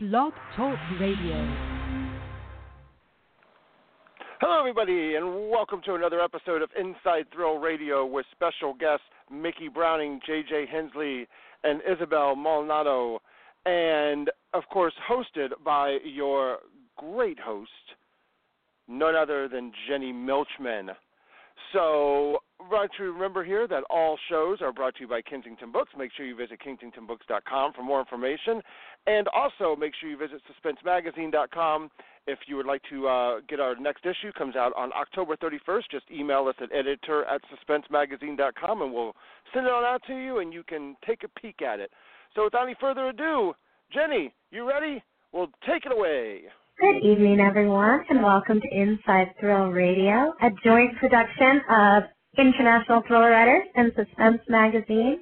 Blog Talk Radio. Hello, everybody, and welcome to another episode of Inside Thrill Radio with special guests Micki Browning, JJ Hensley, and Isabel Maldonado, and of course, hosted by your great host, none other than Jenny Milchman. So, right to remember here that all shows are brought to you by Kensington Books. Make sure you visit kensingtonbooks.com for more information. And also make sure you visit suspensemagazine.com if you would like to uh, get our next issue. comes out on October 31st. Just email us at editor at suspensemagazine.com and we'll send it on out to you and you can take a peek at it. So without any further ado, Jenny, you ready? Well, take it away. Good evening, everyone, and welcome to Inside Thrill Radio, a joint production of International Thriller Writers and Suspense Magazine.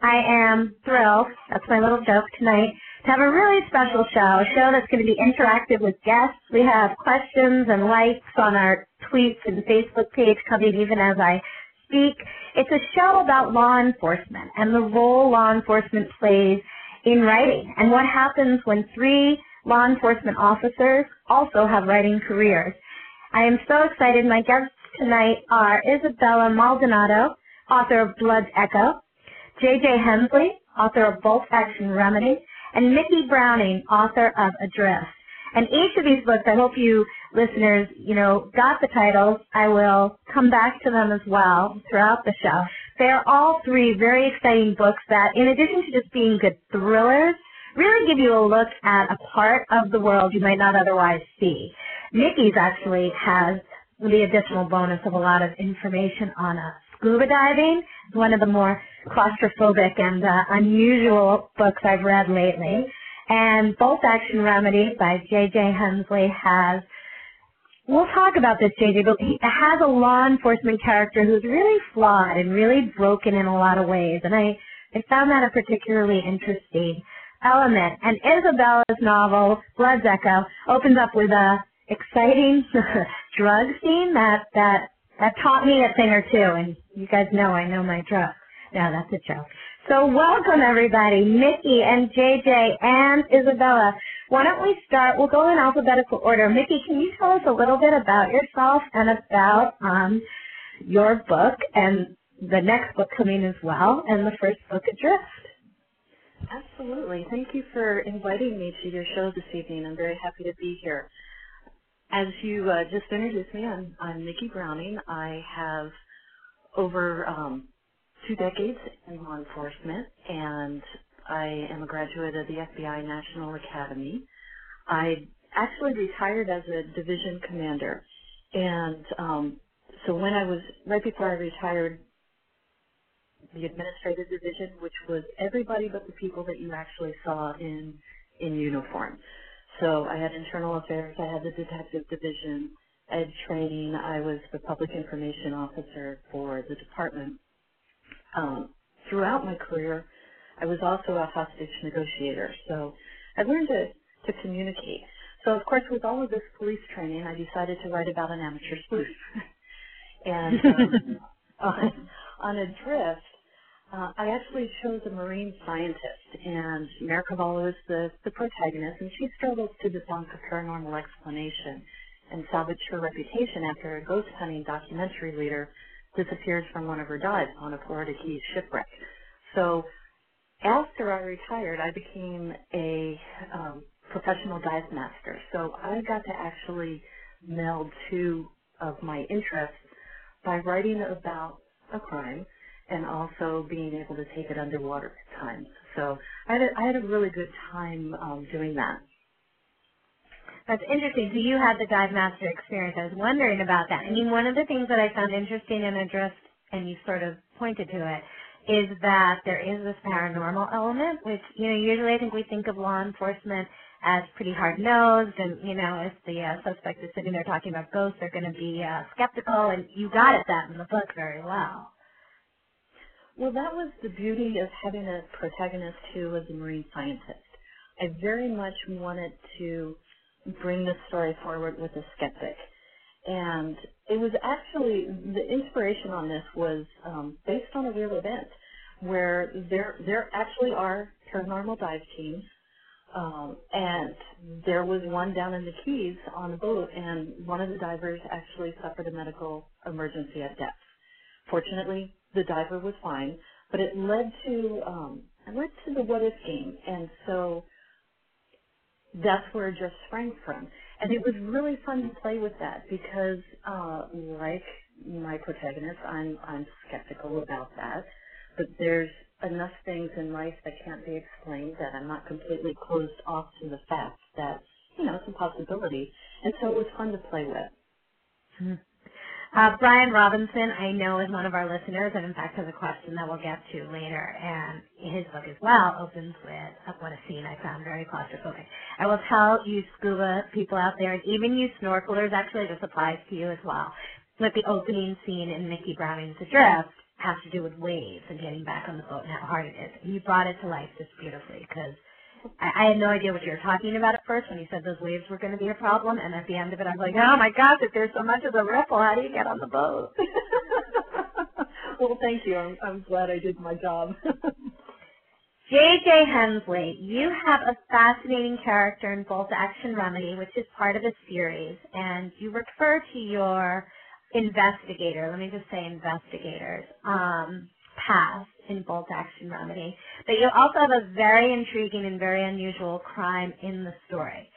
I am thrilled, that's my little joke tonight, to have a really special show, a show that's going to be interactive with guests. We have questions and likes on our tweets and Facebook page coming even as I speak. It's a show about law enforcement and the role law enforcement plays in writing and what happens when three law enforcement officers also have writing careers. I am so excited. My guests tonight are Isabella Maldonado, author of Blood's Echo, J.J. Hensley, author of Bolt Action Remedy, and Micki Browning, author of Adrift. And each of these books, I hope you listeners, you know, got the titles. I will come back to them as well throughout the show. They're all three very exciting books that, in addition to just being good thrillers, really give you a look at a part of the world you might not otherwise see. Micki's actually has the additional bonus of a lot of information on uh, scuba diving. It's one of the more claustrophobic and uh, unusual books I've read lately. And Bolt Action Remedy by J.J. Hensley has We'll talk about this, JJ, but he has a law enforcement character who's really flawed and really broken in a lot of ways. And I, I found that a particularly interesting element. And Isabella's novel, Blood's Echo, opens up with a exciting drug scene that that that taught me a thing or two. And you guys know I know my drugs. No, that's a joke. So welcome everybody, Micki and JJ and Isabella. Why don't we start? We'll go in alphabetical order. Micki, can you tell us a little bit about yourself and about um, your book and the next book coming as well, and the first book, Adrift? Absolutely. Thank you for inviting me to your show this evening. I'm very happy to be here. As you uh, just introduced me, I'm, I'm Micki Browning. I have over um, two decades in law enforcement, and I am a graduate of the FBI National Academy. I actually retired as a division commander, and um, so when I was right before I retired, the administrative division, which was everybody but the people that you actually saw in in uniform. So I had internal affairs, I had the detective division, had training, I was the public information officer for the department. Um, throughout my career, I was also a hostage negotiator, so I learned to, to communicate. So of course, with all of this police training, I decided to write about an amateur sleuth. and um, on, on Adrift, uh, I actually chose a marine scientist, and Mer Cavallo is the, the protagonist, and she struggles to debunk a paranormal explanation and salvage her reputation after a ghost hunting documentary leader disappears from one of her dives on a Florida Keys shipwreck. So after I retired, I became a um, professional dive master. So I got to actually meld two of my interests by writing about a crime and also being able to take it underwater at times. So I had a, I had a really good time um, doing that. That's interesting. So you had the dive master experience. I was wondering about that. I mean, one of the things that I found interesting and addressed, and you sort of pointed to it, is that there is this paranormal element, which, you know, usually I think we think of law enforcement as pretty hard-nosed, and, you know, if the uh, suspect is sitting there talking about ghosts, they're going to be uh, skeptical, and you got at that in the book very well. Well, that was the beauty of having a protagonist who was a marine scientist. I very much wanted to bring the story forward with a skeptic. And it was actually, the inspiration on this was um, based on a real event where there, there actually are paranormal dive teams Um, and there was one down in the Keys on a boat, and one of the divers actually suffered a medical emergency at depth. Fortunately, the diver was fine, but it led to um, it led to the what if game, and so that's where it just sprang from. And it was really fun to play with that because, uh, like my protagonist, I'm I'm skeptical about that. But there's enough things in life that can't be explained that I'm not completely closed off to the fact that you know it's a possibility. And so it was fun to play with. Uh, Brian Robinson, I know, is one of our listeners, and in fact has a question that we'll get to later. And his book as well opens with what a scene I found very claustrophobic. I will tell you scuba people out there, and even you snorkelers, actually, this applies to you as well. But the opening scene in Micki Browning's Adrift has to do with waves and getting back on the boat and how hard it is. And you brought it to life just beautifully because I, I had no idea what you were talking about at first when you said those waves were going to be a problem, and at the end of it, I was like, oh my gosh, if there's so much of a ripple, how do you get on the boat? well, thank you. I'm, I'm glad I did my job. J.J. Hensley, you have a fascinating character in Bolt Action Remedy, which is part of a series, and you refer to your investigator, let me just say investigators, um, past in Bolt Action Remedy. But you also have a very intriguing and very unusual crime in the story.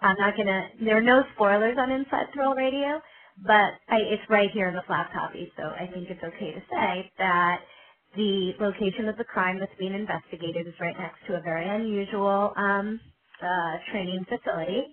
I'm not gonna. There are no spoilers on Inside Thrill Radio, but I, it's right here in the flat copy, so I think it's okay to say that the location of the crime that's being investigated is right next to a very unusual um, uh, training facility,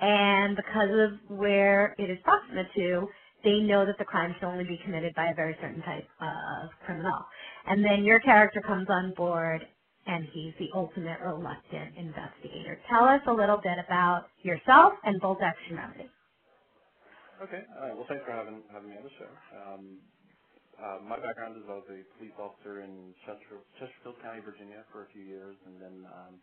and because of where it is proximate to, they know that the crime should only be committed by a very certain type of criminal. And then your character comes on board and he's the ultimate reluctant investigator. Tell us a little bit about yourself and Bolt Action Remedy. Okay. Uh, well, thanks for having having me on the show. Um, uh, my background is I was a police officer in Chester, Chesterfield County, Virginia, for a few years, and then um,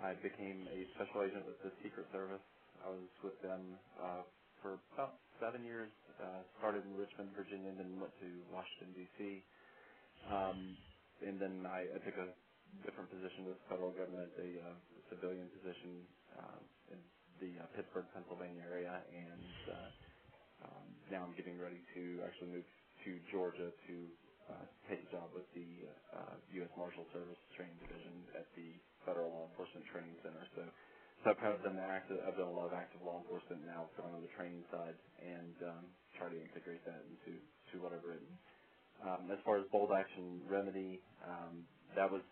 I became a special agent with the Secret Service. I was with them uh, for about seven years. Uh, started in Richmond, Virginia, and then went to Washington D.C. Um, and then I, I took a different position with the federal government, a uh, civilian position uh, in the uh, Pittsburgh, Pennsylvania area, and uh, um, now I'm getting ready to actually move to Georgia to uh, take a job with the uh, U.S. Marshal Service Training Division at the Federal Law Enforcement Training Center. So, so I've kind of done active, I've done a lot of active law enforcement now, so on the training side, and um, try to integrate that into to what I've written. Um, as far as Bolt Action Remedy, um, that was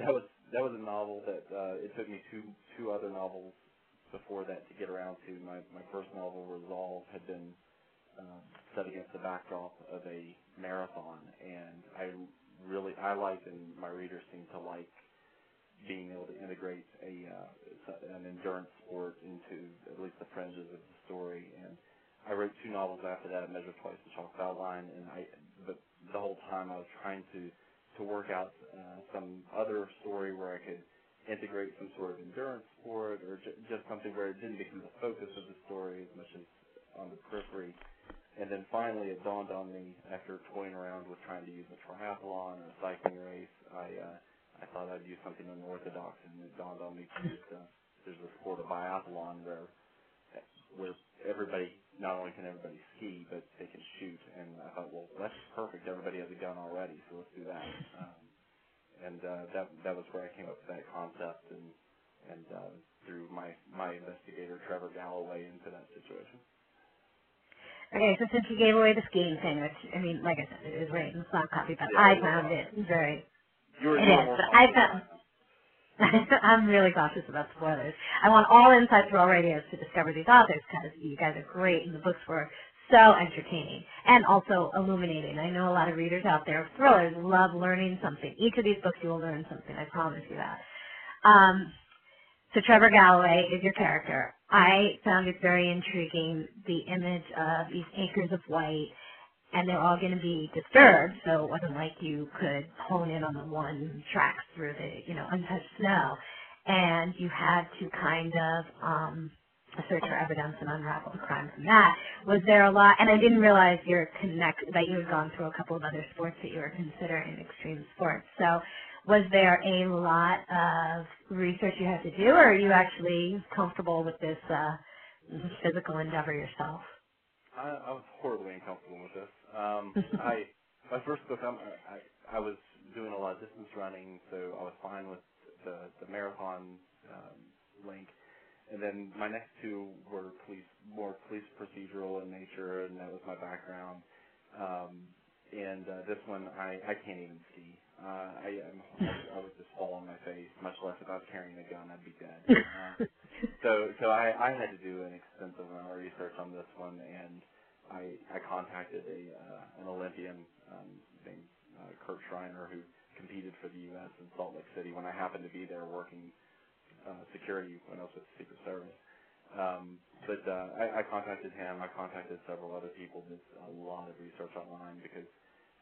that was that was a novel that uh, it took me two two other novels before that to get around to. My my first novel, Resolve, had been um, set against the backdrop of a marathon, and I really I like and my readers seem to like being able to integrate a uh, an endurance sport into at least the fringes of the story. And I wrote two novels after that, Measure Twice the Chalk Outline, and I but the whole time I was trying to to work out uh, some other story where I could integrate some sort of endurance sport or j- just something where it didn't become the focus of the story as much as on the periphery. And then finally, it dawned on me after toying around with trying to use a triathlon or a cycling race, I uh, I thought I'd use something unorthodox, and it dawned on me that uh, there's a sport of biathlon where where everybody not only can everybody ski, but they can shoot. And I thought, well, that's perfect. Everybody has a gun already, so let's do that. Um, and uh, that that was where I came up with that concept, and and uh, threw my my investigator Trevor Galloway into that situation. Okay, so since you gave away the skiing thing, which I mean, like I said, it right in the soft copy, but yeah, I found it very. You were, it is, but I found. I'm really cautious about spoilers. I want all Inside Thrill Radios to discover these authors because you guys are great and the books were so entertaining and also illuminating. I know a lot of readers out there of thrillers love learning something. Each of these books you will learn something, I promise you that. Um, so Trevor Galloway is your character. I found it very intriguing, the image of these acres of white and they're all going to be disturbed. So it wasn't like you could hone in on the one track through the, you know, untouched snow. And you had to kind of um, search for evidence and unravel the crime from that. Was there a lot? And I didn't realize you're connect that you had gone through a couple of other sports that you were considering extreme sports. So was there a lot of research you had to do, or are you actually comfortable with this uh, physical endeavor yourself? I, I was horribly uncomfortable with this. Um, I my first book, I'm, I I was doing a lot of distance running, so I was fine with the the marathon um, link. And then my next two were police, more police procedural in nature, and that was my background. Um, and uh, this one, I I can't even ski. Uh, I, I'm, I I would just fall on my face, much less if I was carrying a gun, I'd be dead. Uh, so so I I had to do an extensive amount of research on this one, and I I contacted a uh, an Olympian um, named uh, Curt Schreiner who competed for the U.S. in Salt Lake City when I happened to be there working uh, security when I was with the Secret Service. Um, but uh, I, I contacted him. I contacted several other people. Did a lot of research online because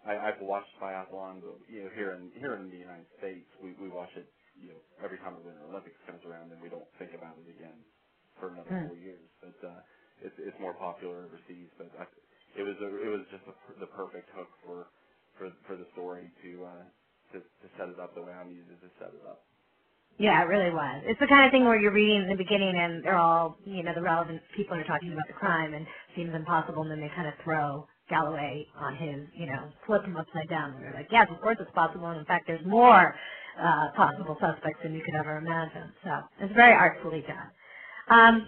I, I've watched biathlon. But, you know, here in here in the United States, we we watch it. You know, every time the Winter Olympics comes around, and we don't think about it again for another Hmm. four years. But uh, it's it's more popular overseas. But I, it was a, it was just a, the perfect hook for for for the story to uh, to to set it up the way I needed to set it up. Yeah, it really was. It's the kind of thing where you're reading in the beginning and they're all, you know, the relevant people are talking about the crime and it seems impossible and then they kind of throw Galloway on his, you know, flip him upside down. And they're like, yes, of course it's possible and in fact there's more uh, possible suspects than you could ever imagine. So it's very artfully done. Um,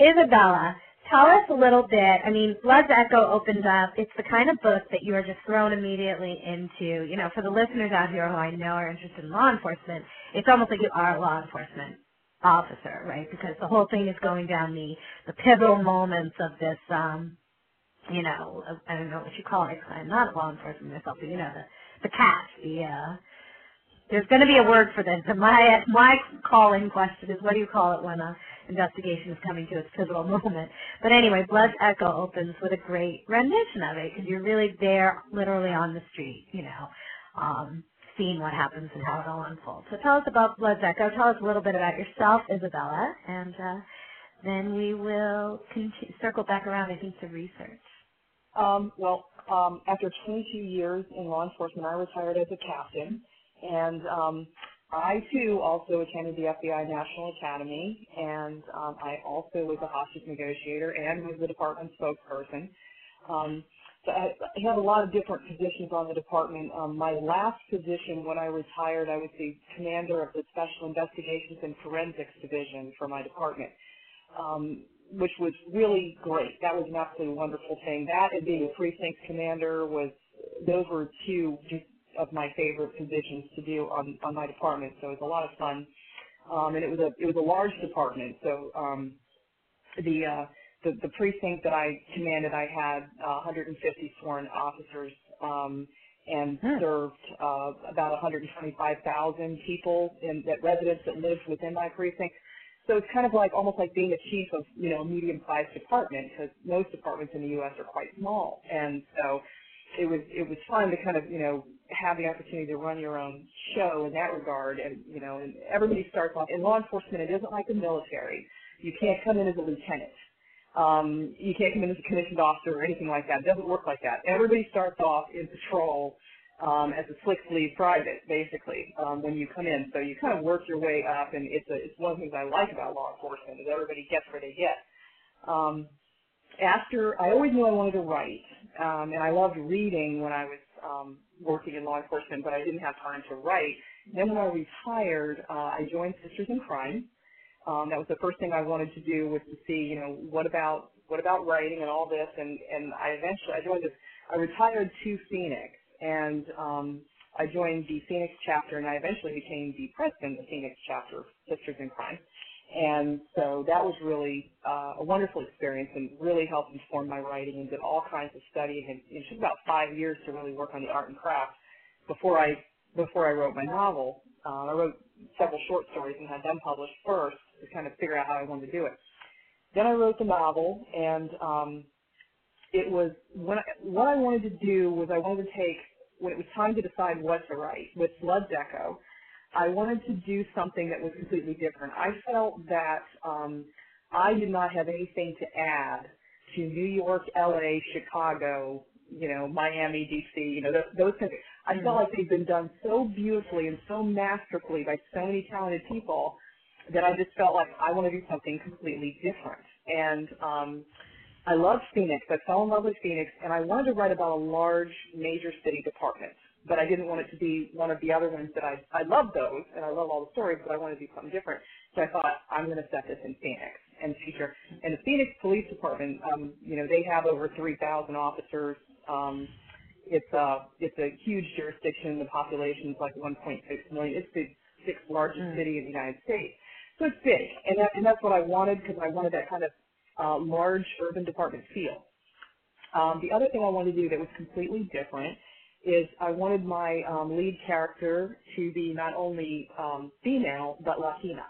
Isabella, tell us a little bit. I mean, Blood's Echo opens up. It's the kind of book that you are just thrown immediately into. You know, for the listeners out here who I know are interested in law enforcement, it's almost like you are a law enforcement officer, right? Because the whole thing is going down the the pivotal moments of this. um you know, I don't know what you call it. 'cause I'm not a law enforcement myself, but you know, the the catch, the uh, there's going to be a word for this. My my calling question is, what do you call it when a investigation is coming to its pivotal moment? But anyway, Blood's Echo opens with a great rendition of it because you're really there, literally on the street, you know, um, seeing what happens and how it all unfolds. So tell us about Blood's Echo. Tell us a little bit about yourself, Isabella, and uh, then we will continue, circle back around, I think, to research. Um, well, um, after 22 years in law enforcement, I retired as a captain, and um, I too also attended the FBI National Academy, and um, I also was a hostage negotiator and was the department spokesperson. Um, so I, had a lot of different positions on the department. Um, my last position when I retired, I was the commander of the Special Investigations and Forensics Division for my department. Um, which was really great. That was an absolutely wonderful thing. That and being a precinct commander was those were two just of my favorite positions to do on on my department. So it was a lot of fun. Um, and it was a it was a large department. So um, the uh, the the precinct that I commanded, I had uh, 150 sworn officers. Um, and Hmm. served uh, about 125,000 people in that residents that lived within my precinct. So it's kind of like almost like being a chief of you know a medium-sized department because most departments in the U.S. are quite small, and so it was it was fun to kind of you know have the opportunity to run your own show in that regard, and you know and everybody starts off in law enforcement. It isn't like the military. You can't come in as a lieutenant. Um, you can't come in as a commissioned officer or anything like that. It doesn't work like that. Everybody starts off in patrol um, as a slick sleeve private, basically, um, when you come in. So you kind of work your way up, and it's a, it's one of the things I like about law enforcement is everybody gets where they get. Um, after I always knew I wanted to write, um, and I loved reading when I was um, working in law enforcement, but I didn't have time to write. Then when I retired, uh, I joined Sisters in Crime. Um, that was the first thing I wanted to do was to see, you know, what about what about writing and all this, and and I eventually I joined this. I retired to Phoenix, and um, I joined the Phoenix chapter, and I eventually became the president of the Phoenix chapter of Sisters in Crime. And so that was really uh, a wonderful experience and really helped inform my writing and did all kinds of studying. And it took about five years to really work on the art and craft before I before I wrote my novel. Uh, I wrote several short stories and had them published first to kind of figure out how I wanted to do it. Then I wrote the novel, and um, it was when I, what I wanted to do was I wanted to take when it was time to decide what to write with Blood's Echo. I wanted to do something that was completely different. I felt that um, I did not have anything to add to New York, LA, Chicago, you know, Miami, DC, you know, those, those kinds of, I mm-hmm. felt like they've been done so beautifully and so masterfully by so many talented people that I just felt like I want to do something completely different. And um, I loved Phoenix. I fell in love with Phoenix, and I wanted to write about a large, major city department. But I didn't want it to be one of the other ones that I I love those, and I love all the stories, but I want to do something different. So I thought I'm going to set this in Phoenix and feature. And the Phoenix Police Department, um, you know, they have over 3,000 officers. Um, it's a it's a huge jurisdiction. The population is like 1.6 million. It's the sixth largest mm. city in the United States. So it's big, and that, and that's what I wanted because I wanted that kind of uh, large urban department feel. Um, the other thing I wanted to do that was completely different is I wanted my um, lead character to be not only um, female but Latina.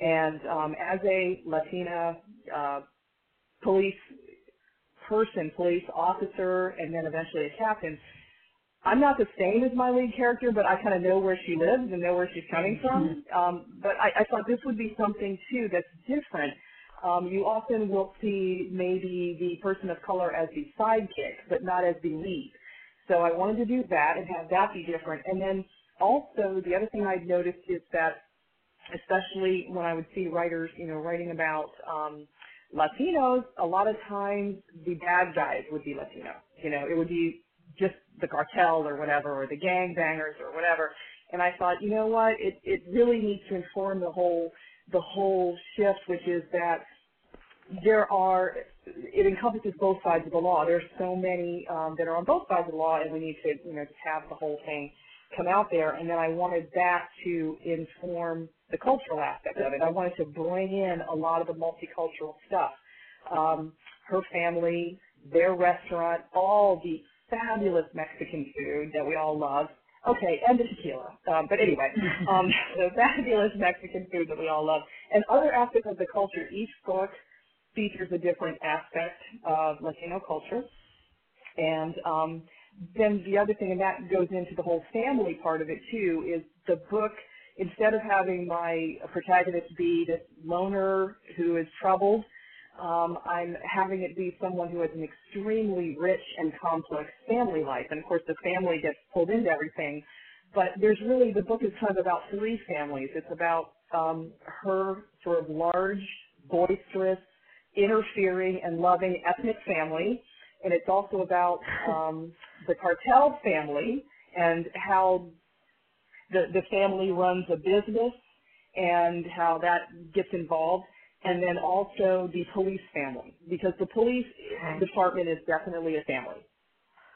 And um, as a Latina uh, police person, police officer, and then eventually a captain, I'm not the same as my lead character, but I kind of know where she lives and know where she's coming from. Mm-hmm. Um, but I, I thought this would be something too that's different. Um, you often will see maybe the person of color as the sidekick, but not as the lead. So I wanted to do that and have that be different. And then also the other thing I'd noticed is that, especially when I would see writers, you know, writing about um, Latinos, a lot of times the bad guys would be Latino. You know, it would be just the cartel or whatever, or the gang bangers or whatever. And I thought, you know what, it, it really needs to inform the whole the whole shift, which is that there are it encompasses both sides of the law. There's so many um, that are on both sides of the law, and we need to you know have the whole thing come out there. And then I wanted that to inform the cultural aspect of it. I wanted to bring in a lot of the multicultural stuff. Um, her family, their restaurant, all the fabulous Mexican food that we all love. Okay, and the tequila. Um, but anyway, um, the fabulous Mexican food that we all love, and other aspects of the culture. Each book features a different aspect of Latino culture, and um, then the other thing, and that goes into the whole family part of it too, is the book. Instead of having my protagonist be this loner who is troubled, um, I'm having it be someone who has an extremely rich and complex family life. And of course, the family gets pulled into everything. But there's really, the book is kind of about three families. It's about um, her sort of large, boisterous, interfering, and loving ethnic family. And it's also about um, the cartel family and how the, the family runs a business and how that gets involved and then also the police family because the police okay. department is definitely a family.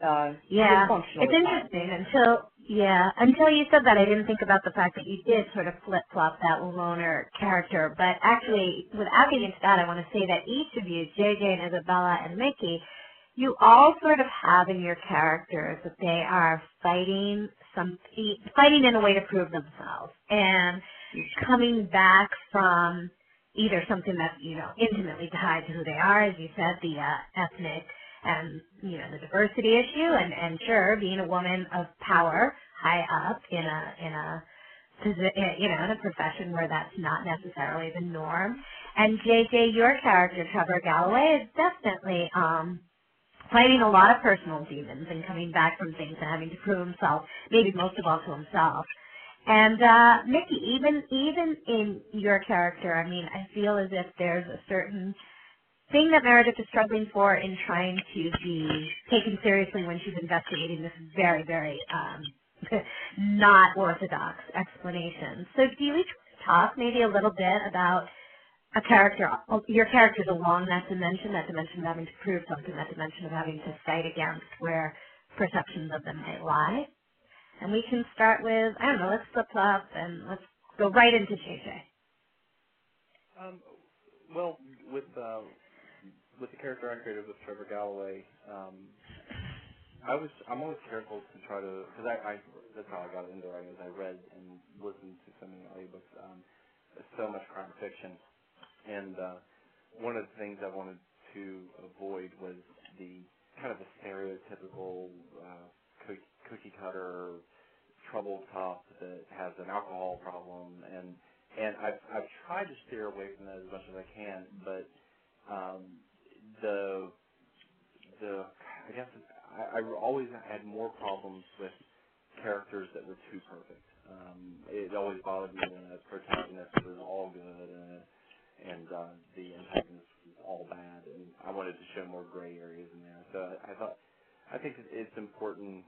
Uh, yeah, it's interesting until yeah until you said that I didn't think about the fact that you did sort of flip flop that loner character. But actually, without getting into that, I want to say that each of you, JJ and Isabella and Micki, you all sort of have in your characters that they are fighting some fighting in a way to prove themselves and coming back from either something that's, you know, intimately tied to who they are, as you said, the uh, ethnic and, you know, the diversity issue, and, and sure, being a woman of power high up in a, in a, you know, in a profession where that's not necessarily the norm. And JJ, your character, Trevor Galloway, is definitely um, fighting a lot of personal demons and coming back from things and having to prove himself, maybe most of all to himself. And uh, Micki, even even in your character, I mean, I feel as if there's a certain thing that Meredith is struggling for in trying to be taken seriously when she's investigating this very, very um, not orthodox explanation. So, do you each talk maybe a little bit about a character, your characters along that dimension, that dimension of having to prove something, that dimension of having to fight against where perceptions of them might lie? And we can start with, I don't know, let's flip flop and let's go right into JJ. Um, well, with uh, with the character I created with Trevor Galloway, um, I was I'm always careful to try to because I, I that's how I got into writing is I read and listened to so many audiobooks, um, so much crime fiction, and uh, one of the things I wanted to avoid was the kind of the stereotypical uh, cookie cutter troubled top that has an alcohol problem, and and I've I've tried to steer away from that as much as I can, but um, the the I guess I, I always had more problems with characters that were too perfect. Um, it always bothered me when a protagonist was all good and and uh, the antagonist was all bad, and I wanted to show more gray areas in there. So I, I thought I think it's important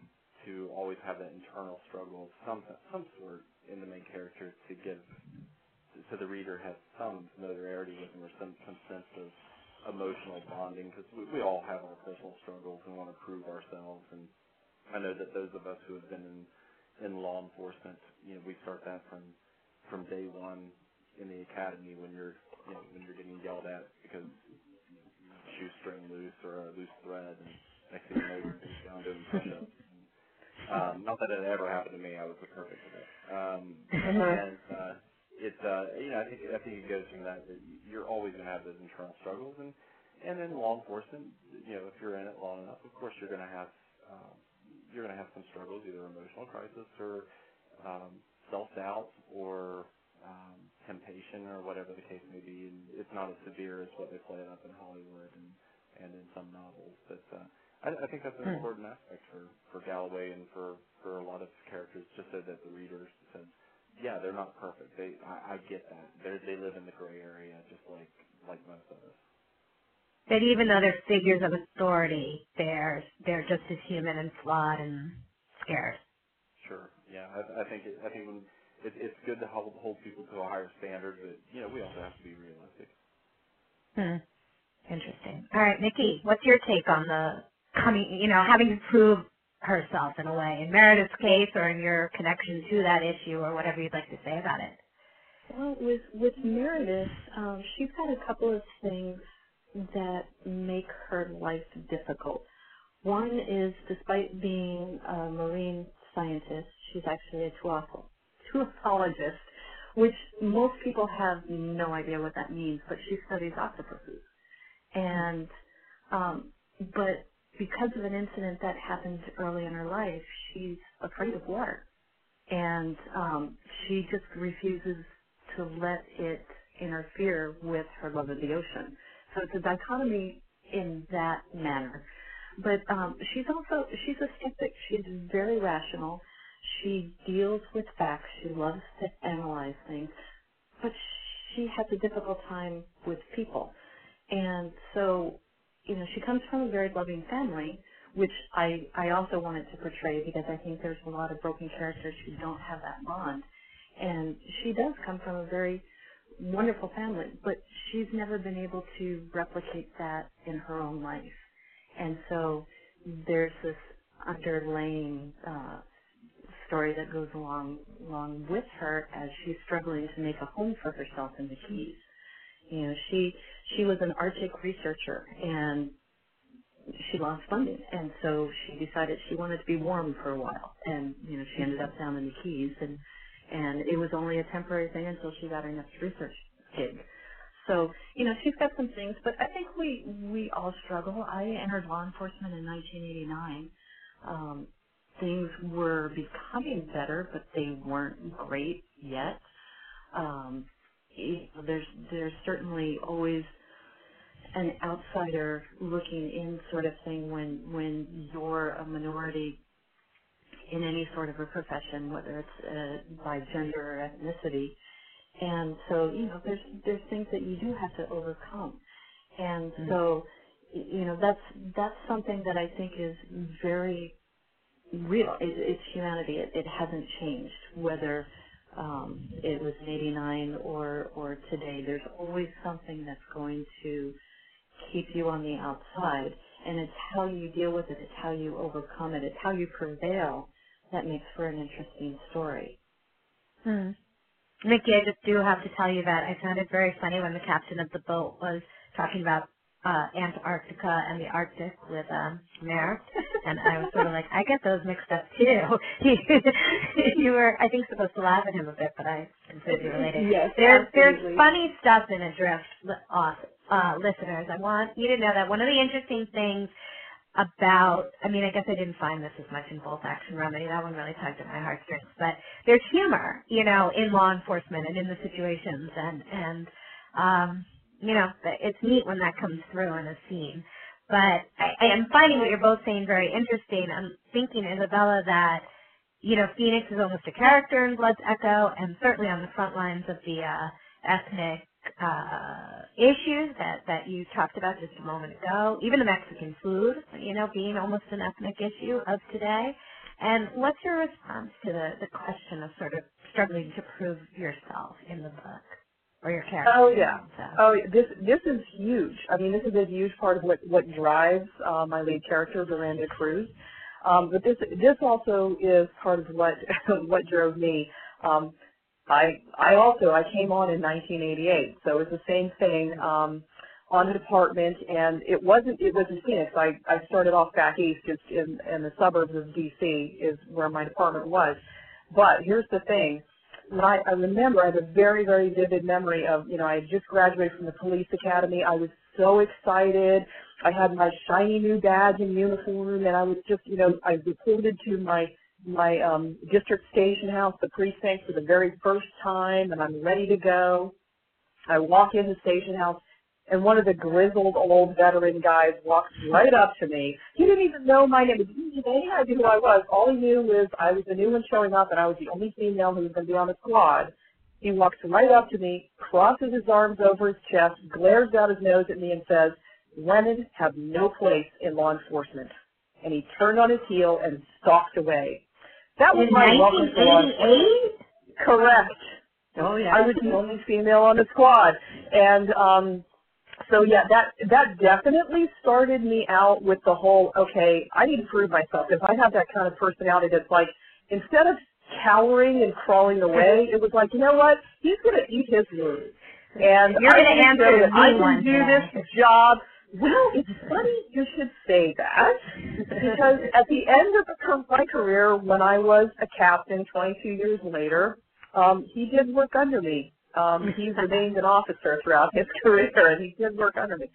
to always have that internal struggle of some some sort in the main character to give so the reader has some familiarity with him or some, some sense of emotional bonding because we, we all have our personal struggles and want to prove ourselves and I know that those of us who have been in in law enforcement you know we start that from from day one in the academy when you're you know when you're getting yelled at because shoestring loose or a loose thread and next thing you know you're down doing push-ups um, not that it ever happened to me. I was the perfect of it. Um, and uh, it's uh, you know I think I think it goes from that that you're always going to have those internal struggles and and in law enforcement, you know, if you're in it long enough, of course you're going to have um, you're going to have some struggles, either emotional crisis or um, self doubt or um, temptation or whatever the case may be. And it's not as severe as what they play it up in Hollywood and and in some novels, but. Uh, I, I think that's an Hmm. important aspect for for Galloway and for for a lot of characters, just so that the readers said, yeah, they're not perfect. They I, I get that. They they live in the gray area, just like like most of us. That even though they're figures of authority, they're they're just as human and flawed and scared. Sure. Yeah, I, I think it, I think when it, it's good to hold hold people to a higher standard, but you know we also have to be realistic. Hmm. Interesting. All right, Micki, what's your take on the coming, you know, having to prove herself in a way in Meredith's case or in your connection to that issue or whatever you'd like to say about it? Well, with with Meredith, um, she's got a couple of things that make her life difficult. One is, despite being a marine scientist, she's actually a teuthologist, which most people have no idea what that means, but she studies octopuses. And, um, but because of an incident that happened early in her life, she's afraid of water. And um, she just refuses to let it interfere with her love of the ocean. So it's a dichotomy in that manner. But um, she's also she's a skeptic. She's very rational. She deals with facts. She loves to analyze things, but she has a difficult time with people. And so, you know, she comes from a very loving family, which I I also wanted to portray because I think there's a lot of broken characters who don't have that bond. And she does come from a very wonderful family, but she's never been able to replicate that in her own life. And so there's this underlying uh, story that goes along along with her as she's struggling to make a home for herself in the Keys. You know, she she was an Arctic researcher and she lost funding, and so she decided she wanted to be warm for a while, and you know she ended up down in the Keys, and and it was only a temporary thing until she got her next research gig. So you know she's got some things, but I think we we all struggle. I entered law enforcement in 1989. Um, things were becoming better, but they weren't great yet. Um, you know, there's there's certainly always an outsider looking in sort of thing when when you're a minority in any sort of a profession, whether it's uh, by gender or ethnicity. And so, you know, there's there's things that you do have to overcome. And Mm. so, you know, that's that's something that I think is very real. It, it's humanity. It, it hasn't changed, whether um, it was in '89 or or today. There's always something that's going to keep you on the outside, and it's how you deal with it. It's how you overcome it. It's how you prevail that makes for an interesting story. Hmm. Micki, I just do have to tell you that I found it very funny when the captain of the boat was talking about uh, Antarctica and the Arctic with um, Mer, and I was sort of like, I get those mixed up too. you were, I think, supposed to laugh at him a bit, but I completely related. Yes, There's there's absolutely. funny stuff in Adrift, li- uh, uh, listeners. I want you to know that one of the interesting things about, I mean, I guess I didn't find this as much in Bolt Action Remedy. That one really tugged at my heartstrings. But there's humor, you know, in law enforcement and in the situations, and and um, you know, it's neat when that comes through in a scene. But I, I am finding what you're both saying very interesting. I'm thinking, Isabella, that you know, Phoenix is almost a character in Blood's Echo, and certainly on the front lines of the uh, ethnic uh, issues that that you talked about just a moment ago. Even the Mexican food, you know, being almost an ethnic issue of today. And what's your response to the the question of sort of struggling to prove yourself in the book or your character? Oh yeah. So. Oh, this this is huge. I mean, this is a huge part of what what drives uh, my lead character, Veranda Cruz. Um, but this this also is part of what what drove me. Um, I I also I came on in 1988, so it's the same thing um, on the department, and it wasn't it was in Phoenix. I I started off back east, just in in the suburbs of DC is where my department was. But here's the thing. I, I remember, I have a very, very vivid memory of, you know, I had just graduated from the police academy. I was so excited. I had my shiny new badge and uniform, and I was just, you know, I reported to my my um, district station house, the precinct, for the very first time, and I'm ready to go. I walk in the station house, and one of the grizzled old veteran guys walks right up to me. He didn't even know my name. He had any idea who I was. All he knew was I was the new one showing up, and I was the only female who was going to be on the squad. He walks right up to me, crosses his arms over his chest, glares out his nose at me, and says, "Women have no place in law enforcement." And he turned on his heel and stalked away. That was in my welcome to law enforcement. 1988? Correct. Oh yeah. I was the only female on the squad, and um, so yeah, that that definitely started me out with the whole okay, I need to prove myself. If I have that kind of personality, that's like instead of cowering and crawling away, it was like you know what, he's going to eat his words, and You're gonna gonna answer that I can do this job. Well, it's funny you should say that because at the end of the, my career, when I was a captain 22 years later, um, he did work under me. Um, he remained an officer throughout his career, and he did work under me.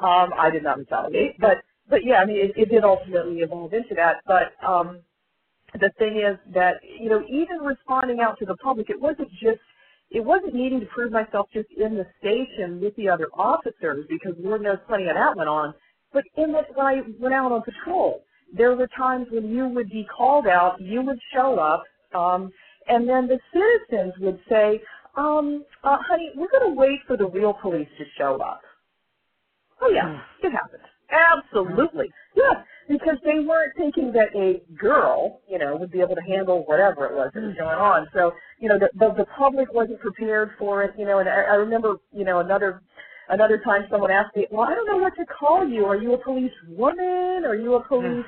Um, I did not retaliate, but but yeah, I mean, it, it did ultimately evolve into that. But um, the thing is that you know, even responding out to the public, it wasn't just it wasn't needing to prove myself just in the station with the other officers because Lord knows plenty of that went on. But in the, when I went out on patrol, there were times when you would be called out, you would show up, um, and then the citizens would say, um, uh, honey, we're going to wait for the real police to show up. Oh yeah, it happened. Absolutely. Yeah, because they weren't thinking that a girl, you know, would be able to handle whatever it was that was going on. So, you know, the the, the public wasn't prepared for it, you know, and I, I remember, you know, another another time someone asked me, Well, I don't know what to call you. Are you a police woman? Are you a police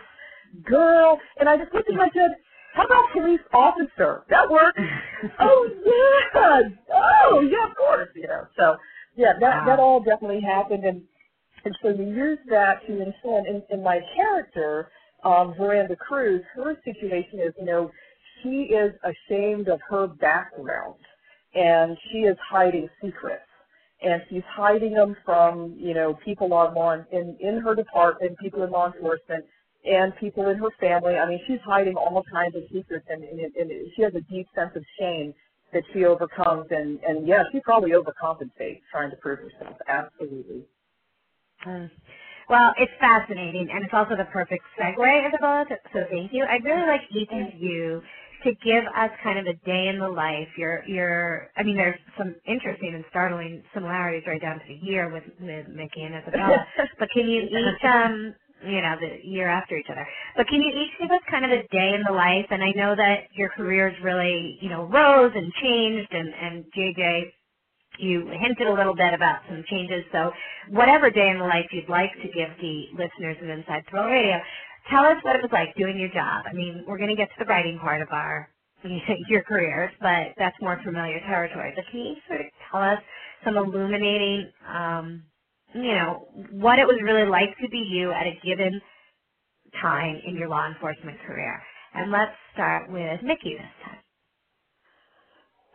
girl? And I just looked at him and I said, How about police officer? That works. oh yeah. Oh yeah, of course, you know. So yeah, that that all definitely happened and and so we used that to inform in, in my character, um, Veranda Cruz, her situation is, you know, she is ashamed of her background and she is hiding secrets. And she's hiding them from, you know, people on law in, in her department, people in law enforcement, and people in her family. I mean, she's hiding all kinds of secrets, and, and, and she has a deep sense of shame that she overcomes. And, and yeah, she probably overcompensates trying to prove herself. Absolutely. Mm. Well, it's fascinating, and it's also the perfect segue, Isabella. So so thank you. I'd really like each of you to give us kind of a day in the life. Your, your. I mean, there's some interesting and startling similarities right down to the year with with Micki and Isabella. but can you each, um, you know, the year after each other. But can you each give us kind of a day in the life? And I know that your careers really, you know, rose and changed, and and JJ you hinted a little bit about some changes. So whatever day in the life you'd like to give the listeners of Inside Thrill Radio, tell us what it was like doing your job. I mean, we're going to get to the writing part of our your careers, but that's more familiar territory. But can you sort of tell us some illuminating, um, you know, what it was really like to be you at a given time in your law enforcement career? And let's start with Micki this time.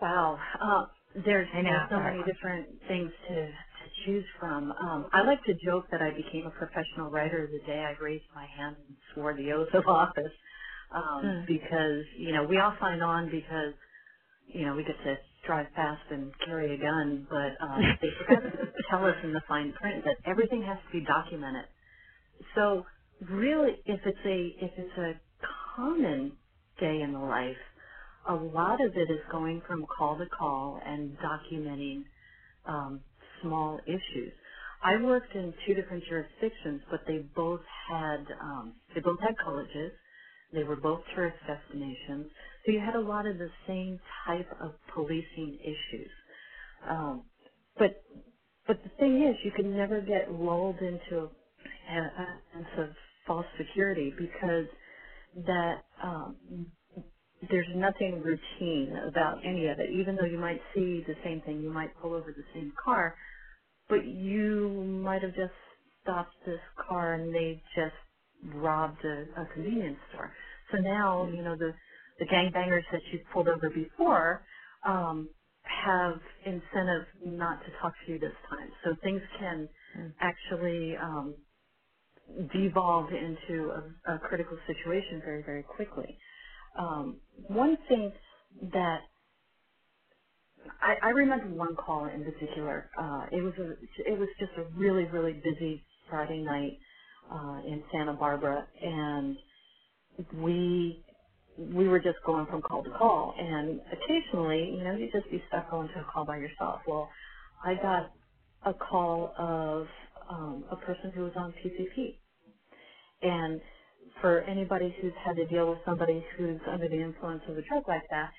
Wow. Uh, there's, I know, so many different things to, to choose from. Um, I like to joke that I became a professional writer the day I raised my hand and swore the oath of office. Um, Hmm. because, you know, we all sign on because, you know, we get to drive fast and carry a gun, but um, they forgot to tell us in the fine print that everything has to be documented. So really, if it's a if it's a common day in the life, a lot of it is going from call to call and documenting um, small issues. I worked in two different jurisdictions, but they both had um, they both had colleges. They were both tourist destinations, so you had a lot of the same type of policing issues. Um, but but the thing is, you can never get lulled into a, a sense of false security because that um, there's nothing routine about any of it. Even though you might see the same thing, you might pull over the same car, but you might have just stopped this car and they just robbed a, a convenience store. So now, you know, the the gangbangers that you pulled over before um, have incentive not to talk to you this time. So things can mm. actually um, devolve into a, a critical situation very, very quickly. Um, one thing that I, I remember one call in particular. Uh, it was a, it was just a really, really busy Friday night uh, in Santa Barbara, and we we were just going from call to call, and occasionally, you know, you just be stuck going to a call by yourself. Well, I got a call of um, a person who was on PCP, and for anybody who's had to deal with somebody who's under the influence of a drug like that,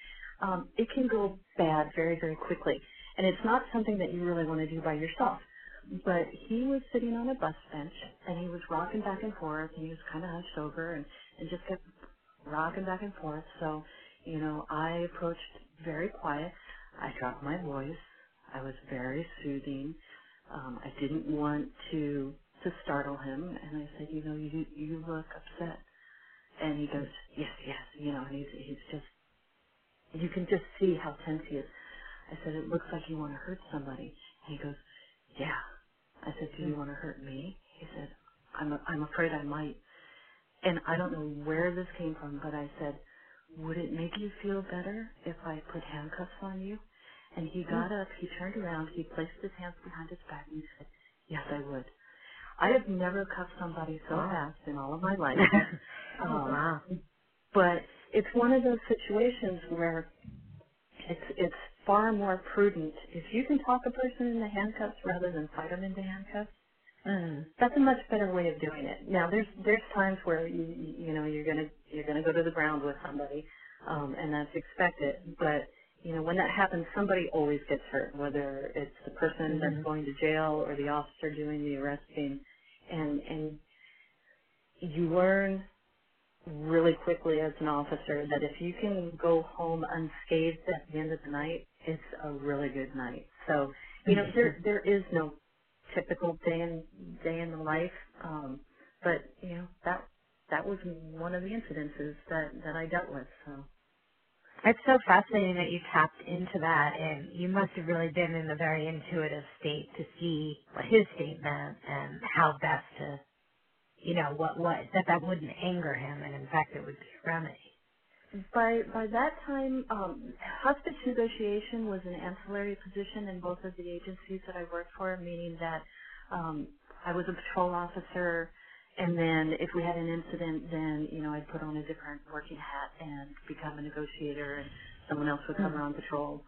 um, it can go bad very, very quickly. And it's not something that you really want to do by yourself. But he was sitting on a bus bench and he was rocking back and forth and he was kind of hunched over and, and just kept rocking back and forth. So, you know, I approached very quiet. I dropped my voice. I was very soothing. Um, I didn't want to to startle him, and I said, you know, you you look upset. And he goes, yes, yes, you know, and he's he's just, you can just see how tense he is. I said, it looks like you want to hurt somebody. And he goes, yeah. I said, do you want to hurt me? He said, I'm I'm afraid I might. And I don't know where this came from, but I said, would it make you feel better if I put handcuffs on you? And he got up, he turned around, he placed his hands behind his back, and he said, yes, I would. I have never cuffed somebody so fast in all of my life. oh, um, wow. But it's one of those situations where it's it's far more prudent if you can talk a person into handcuffs rather than fight them into handcuffs. Mm. That's a much better way of doing it. Now, there's there's times where you you know you're gonna you're gonna go to the ground with somebody, um, and that's expected. But you know when that happens, somebody always gets hurt, whether it's the person mm-hmm. that's going to jail or the officer doing the arresting and and you learn really quickly as an officer that if you can go home unscathed at the end of the night, it's a really good night. So, you know, there there is no typical day in day in the life, um, but you know that that was one of the incidences that that I dealt with. So. It's so fascinating that you tapped into that, and you must have really been in a very intuitive state to see what his state meant and how best to, you know, what what that that wouldn't anger him, and in fact, it would be a remedy. By by that time, um, hostage negotiation was an ancillary position in both of the agencies that I worked for, meaning that um, I was a patrol officer and then if we had an incident, then, you know, I'd put on a different working hat and become a negotiator and someone else would come mm-hmm. on patrol.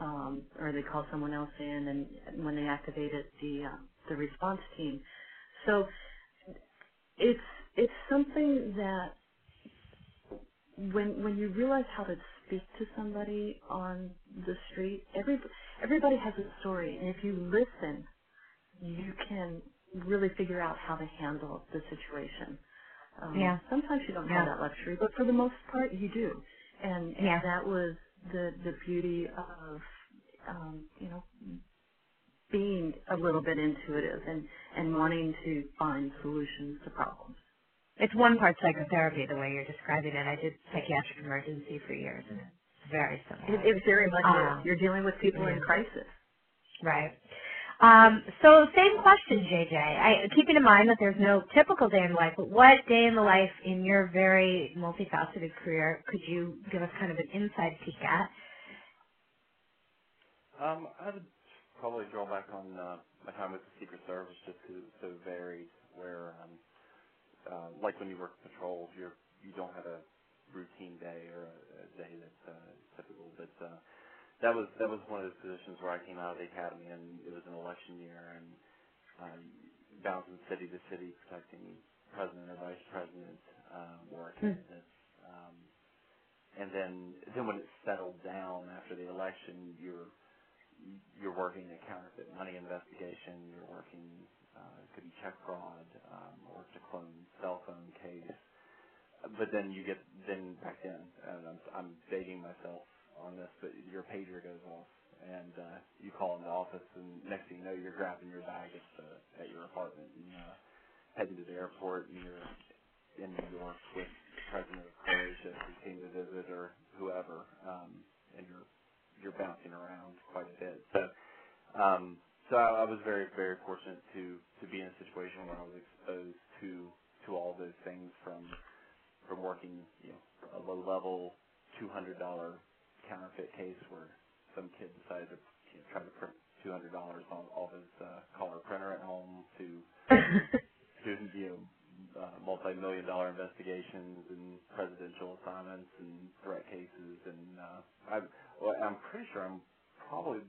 Um, or they'd call someone else in and when they activated the, uh, the response team. So it's, it's something that when, when you realize how to speak to somebody on the street, every, everybody has a story and if you listen, you can really figure out how to handle the situation. Um, yeah. Sometimes you don't yeah. have that luxury, but for the most part, you do. And, and yeah. that was the the beauty of um, you know being a little bit intuitive and and wanting to find solutions to problems. It's one part psychotherapy the way you're describing it. I did psychiatric emergency for years, and it's very similar. It, it very much is. You're dealing with people yeah. in crisis. Right. Um, so same question, JJ. I, keeping in mind that there's no typical day in the life, but what day in the life in your very multifaceted career could you give us kind of an inside peek at? Um, I would probably draw back on uh, my time with the Secret Service just because it's so varied. Where, um, like when you work patrols, you're you don't have a routine day or a, day that's uh, typical. But uh, that was that was one of those positions where I came out of the academy and it was an election year and um, bouncing city to city protecting president or vice president um, or a candidate. Um, and then then when it settled down after the election, you're you're working a counterfeit money investigation. You're working it could be check fraud um, or to clone cell phone case. But then you get then back in, and I'm, I'm dating myself on this, but your pager goes off, and uh, you call in the office, and next thing you know, you're grabbing your bag at the at your apartment and uh, heading to the airport, and you're in New York with President of Croatia who came to visit or whoever, um, and you're you're bouncing around quite a bit. So, um, so I, I was very very fortunate to to be in a situation where I was exposed to to all those things from from working you know a low level two hundred dollar counterfeit case where some kid decided to you know, try to print two hundred dollars on all his uh, color printer at home to to you know uh, multi-million dollar investigations and presidential assignments and threat cases and uh, I well, I'm pretty sure I'm probably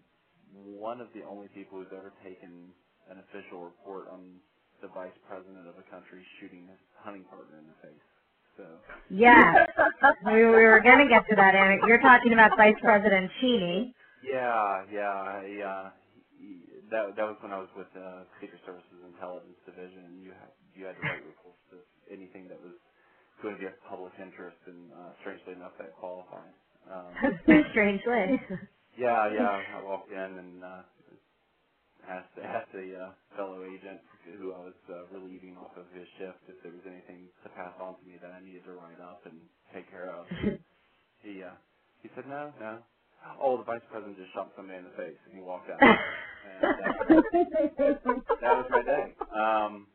one of the only people who's ever taken an official report on the vice president of a country shooting his hunting partner in the face. So yeah, we, we were going to get to that, Anna. You're talking about Vice President Cheney. Yeah, yeah, yeah. He, that that was when I was with uh, Secret Services Intelligence Division. and You had you had to write reports to anything that was going to be of public interest, and uh, strangely enough, that qualified. Um, Strangely. yeah, yeah. I walked in and uh, asked asked a uh, fellow agent who I was uh, relieving off of his shift if there was anything to pass on to me that I needed to write up and take care of. he uh, he said no, no. Oh, the vice president just shot somebody in the face, and he walked out. and that, that was my day. Um,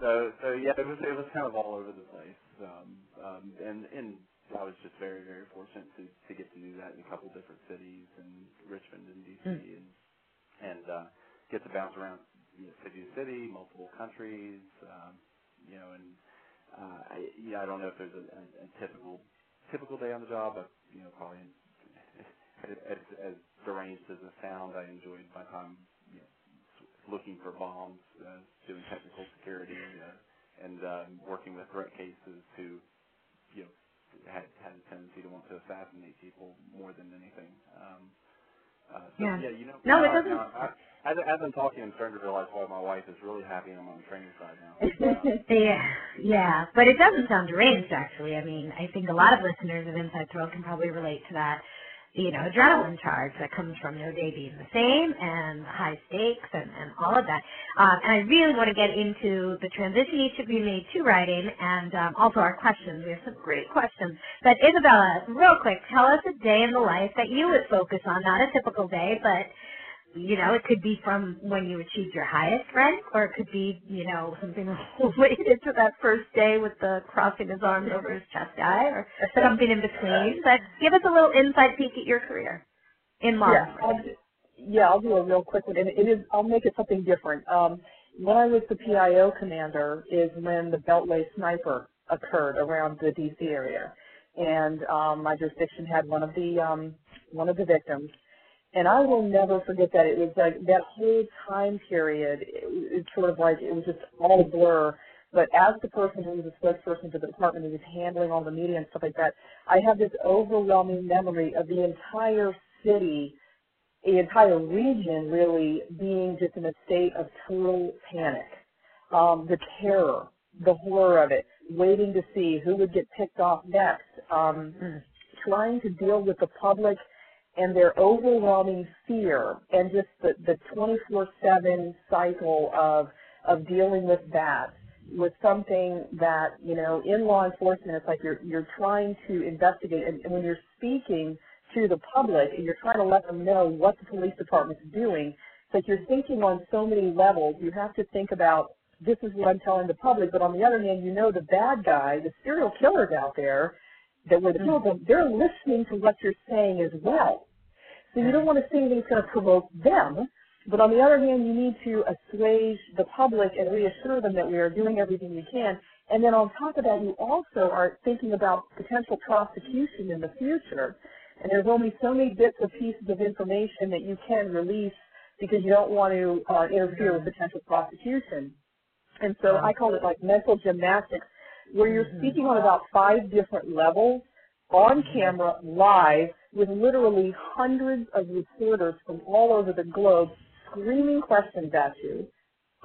so so yeah, it was it was kind of all over the place. Um, um, and and I was just very very fortunate to to get to do that in a couple different cities, in Richmond and DC, Mm. and and uh, get to bounce around you know, city to city, multiple countries, um, you know, and uh, I, yeah, I don't know if there's a, a, a typical typical day on the job, but you know, probably as, as deranged as it sounds, I enjoyed my time you know, looking for bombs, uh, doing technical security, uh, and um, working with threat cases who you know had had a tendency to want to assassinate people more than anything. Um, uh, so Yeah. yeah, you know, No, it doesn't- now I, as, as I'm talking, I'm starting to realize why my wife is really happy I'm on the training side now. Yeah, yeah, but it doesn't sound deranged actually. I mean, I think a lot of listeners of Inside Thrill can probably relate to that, you know, adrenaline charge that comes from no day being the same and high stakes and, and all of that. Um, and I really want to get into the transition each of you made to writing and um, also our questions. We have some great questions. But Isabella, real quick, tell us a day in the life that you would focus on, not a typical day, but you know, it could be from when you achieved your highest rank, or it could be, you know, something related to that first day with the crossing his arms over his chest guy, or something in between. But give us a little inside peek at your career in law Yeah, I'll, do- yeah, I'll do a real quick one, and it is. I'll make it something different. Um, when I was the PIO commander, is when the Beltway sniper occurred around the DC area, and um, my jurisdiction had one of the um, one of the victims, and I will never forget that. It was like that whole time period. It, it's sort of like it was just all a blur. But as the person who was a spokesperson for the department and was handling all the media and stuff like that, I have this overwhelming memory of the entire city the entire region really being just in a state of total panic. Um, the terror, the horror of it, waiting to see who would get picked off next, um, trying to deal with the public and their overwhelming fear and just the, the 24-7 cycle of, of dealing with that was something that, you know, in law enforcement, it's like you're, you're trying to investigate and, and when you're speaking to the public and you're trying to let them know what the police department's doing. It's like you're thinking on so many levels. You have to think about this is what I'm telling the public, but on the other hand, you know the bad guy, the serial killers out there that were the people, they're listening to what you're saying as well. So you don't want to say anything that's going to provoke them, but on the other hand, you need to assuage the public and reassure them that we are doing everything we can. And then on top of that, you also are thinking about potential prosecution in the future. And there's only so many bits of pieces of information that you can release because you don't want to uh, interfere with potential prosecution. And so I call it like mental gymnastics, where you're Mm-hmm. speaking on about five different levels on camera, live, with literally hundreds of reporters from all over the globe screaming questions at you.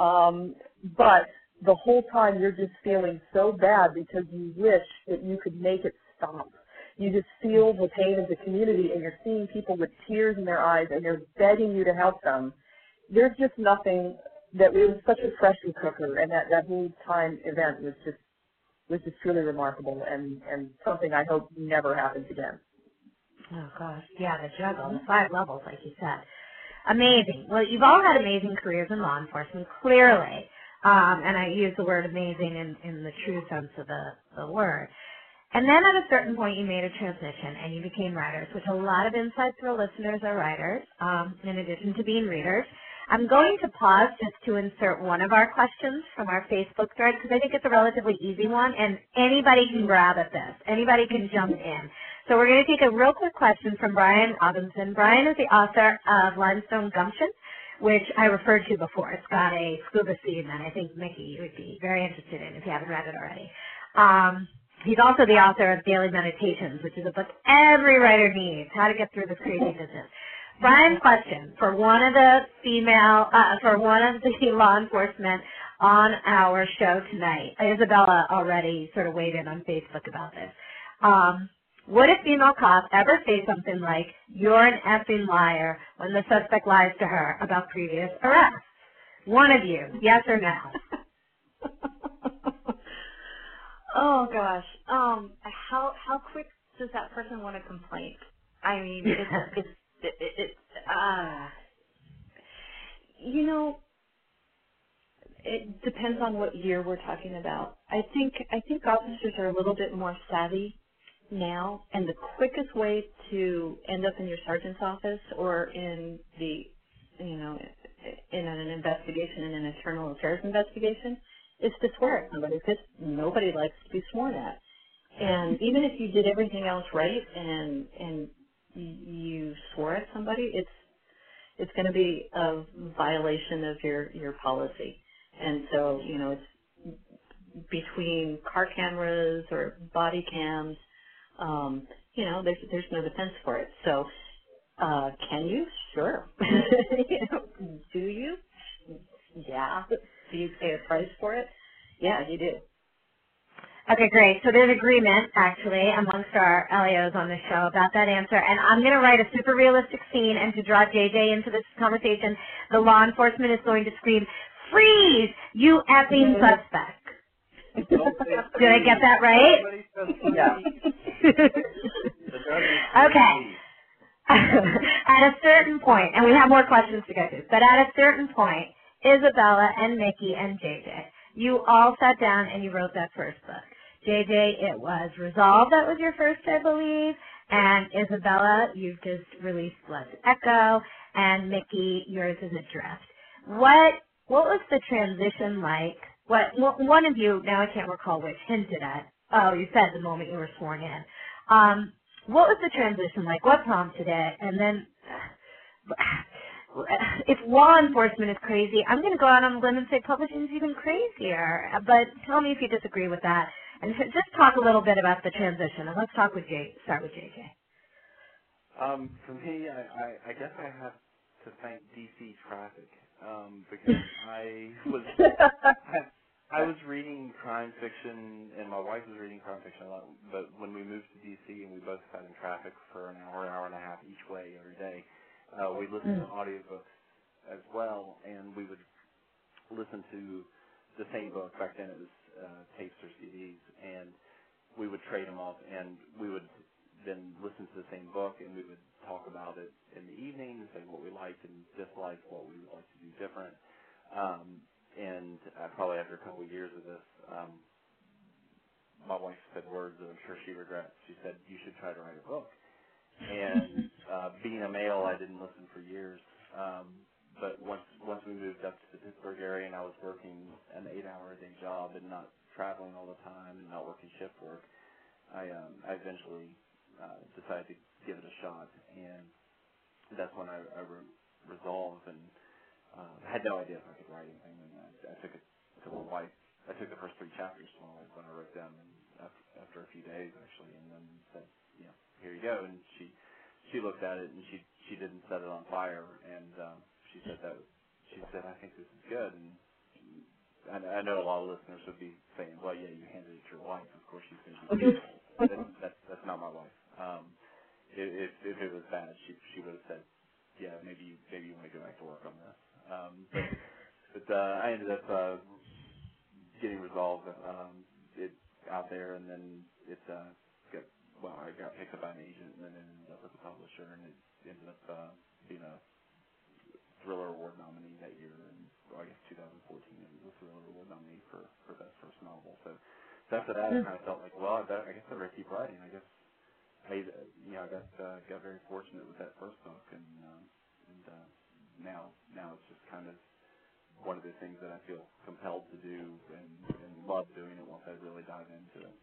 Um, but the whole time you're just feeling so bad because you wish that you could make it stop. You just feel the pain of the community and you're seeing people with tears in their eyes and they're begging you to help them. There's just nothing that it was such a pressure cooker and that, that whole time event was just was is truly remarkable and, and something I hope never happens again. Oh gosh, yeah, the juggle, the five levels, like you said. Amazing. Well, you've all had amazing careers in law enforcement, clearly. Um, and I use the word amazing in, in the true sense of the, the word. And then at a certain point you made a transition and you became writers, which a lot of Inside Thrill listeners are writers, um, in addition to being readers. I'm going to pause just to insert one of our questions from our Facebook thread because I think it's a relatively easy one and anybody can grab at this. Anybody can jump in. So we're going to take a real quick question from Brian Robinson. Brian is the author of Limestone Gumption, which I referred to before. It's got a scuba scene that I think Micki would be very interested in if you haven't read it already. Um, he's also the author of Daily Meditations, which is a book every writer needs, how to get through this crazy business. Brian's question for one of the female, uh, for one of the law enforcement on our show tonight. Isabella already sort of weighed in on Facebook about this. Um, would a female cop ever say something like, you're an effing liar when the suspect lies to her about previous arrests? One of you, yes or no? oh gosh. Um, how how quick does that person want a complaint? I mean, it's it's it, it, uh, you know, it depends on what year we're talking about. I think I think officers are a little bit more savvy now, and the quickest way to end up in your sergeant's office or in the, you know, in an investigation, in an internal affairs investigation, is to swear at somebody because nobody likes to be sworn at. And even if you did everything else right and and you swore at somebody, it's it's going to be a violation of your your policy. And so, you know, it's between car cameras or body cams, um, you know, there's there's no defense for it. So, uh, can you? Sure. do you? Yeah. Do you pay a price for it? Yeah, you do. Okay, great. So there's agreement, actually, amongst our LEOs on the show about that answer. And I'm going to write a super realistic scene and to draw JJ into this conversation, the law enforcement is going to scream, freeze, you effing suspect. Did I get that right? Yeah. okay. at a certain point, and we have more questions to go to, but at a certain point, Isabella and Micki and JJ, you all sat down and you wrote that first book. JJ, it was Resolve that was your first, I believe, and Isabella, you've just released Blood's Echo, and Micki, yours is Adrift. What what was the transition like? What one of you now I can't recall which hinted at. Oh, you said the moment you were sworn in. Um, what was the transition like? What prompted it? And then, if law enforcement is crazy, I'm going to go out on a limb and say publishing is even crazier. But tell me if you disagree with that. And just talk a little bit about the transition. And let's talk with Jay. Start with JJ. Um, for me, I, I, I guess I have to thank DC traffic um, because I was I, I was reading crime fiction, and my wife was reading crime fiction a lot. But when we moved to DC and we both sat in traffic for an hour, hour and a half each way every day, uh, we listened to audiobooks as well, and we would listen to the same book. Back then, it was uh, tapes or CDs, and we would trade them off, and we would then listen to the same book, and we would talk about it in the evening, say what we liked and disliked, what we would like to do different. Um, and uh, probably after a couple of years of this, um, my wife said words that I'm sure she regrets. She said, "You should try to write a book." And uh, being a male, I didn't listen for years. Um, but once once we moved up to the Pittsburgh area and I was working an eight-hour a day job and not traveling all the time and not working shift work, I um, I eventually uh, decided to give it a shot, and that's when I, I re- resolved and uh, had no idea if I could write anything. And I, I took it to my wife. I took the first three chapters to my wife when I wrote them, and after, after a few days actually, and then said, you know, here you go. And she she looked at it and she she didn't set it on fire, and um, she said that she said I think this is good, and I, I know a lot of listeners would be saying, well, yeah, you handed it to your wife. Of course she's going to be. that's, that's that's not my wife. Um, if if it was bad, she she would have said, yeah, maybe you maybe you want to go back to work on this. Um, but but uh, I ended up uh, getting resolved um, it out there, and then it uh, got well, I got picked up by an agent, and then it ended up with a publisher, and it ended up uh, being a Thriller Award nominee that year, and well, I guess 2014 it was a Thriller Award nominee for for best first novel. So, so after that, I kind of felt like, well, I, bet, I guess I better keep writing. I guess I, you know, I got uh, got very fortunate with that first book, and um, and uh, now now it's just kind of one of the things that I feel compelled to do and, and love doing it once I really dive into it.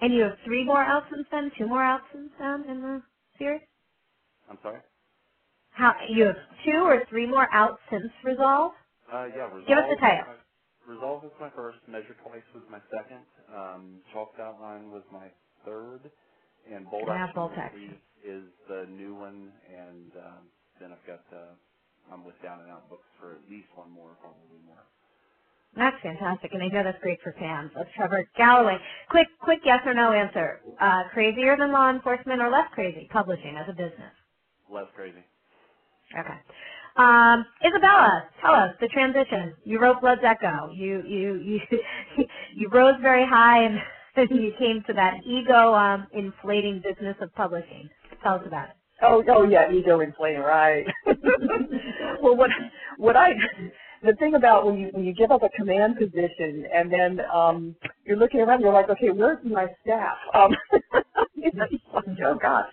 And you have three more out since then, two more out since then in the series? I'm sorry? How you have two or three more out since Resolve? Uh, yeah, Resolve. Give us the title. Resolve was my first. Measure Twice was my second. Um, Chalked Outline was my third. And Bolt Yeah, Action Bolt Action. is the new one. And um, then I've got, uh, I'm with Down and Out Books for at least one more, probably more. That's fantastic, and I know that's great for fans. Let's Trevor Galloway. Quick, quick yes or no answer. Uh, crazier than law enforcement or less crazy? Publishing as a business. Less crazy. Okay. Um, Isabella, tell us the transition. You wrote Blood's Echo. You you you you rose very high and you came to that ego um, inflating business of publishing. Tell us about it. Oh, oh yeah, ego inflating, right? well, what what I the thing about when you when you give up a command position and then um you're looking around, you're like, okay, where's my staff? Um, oh God.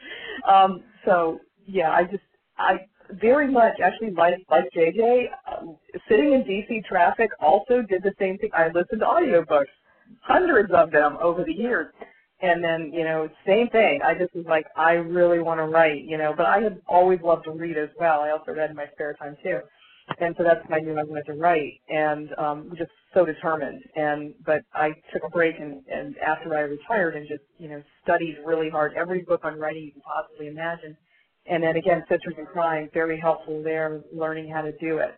Um, so yeah, I just I very much actually like like JJ um, sitting in DC traffic also did the same thing. I listened to audiobooks, hundreds of them over the years. And then, you know, same thing. I just was like, I really want to write, you know, but I have always loved to read as well. I also read in my spare time too. And so that's when I knew I wanted to write and um just so determined. And but I took a break and, and after I retired and just, you know, studied really hard every book on writing you can possibly imagine. And then again, Sisters in Crime, very helpful there, learning how to do it.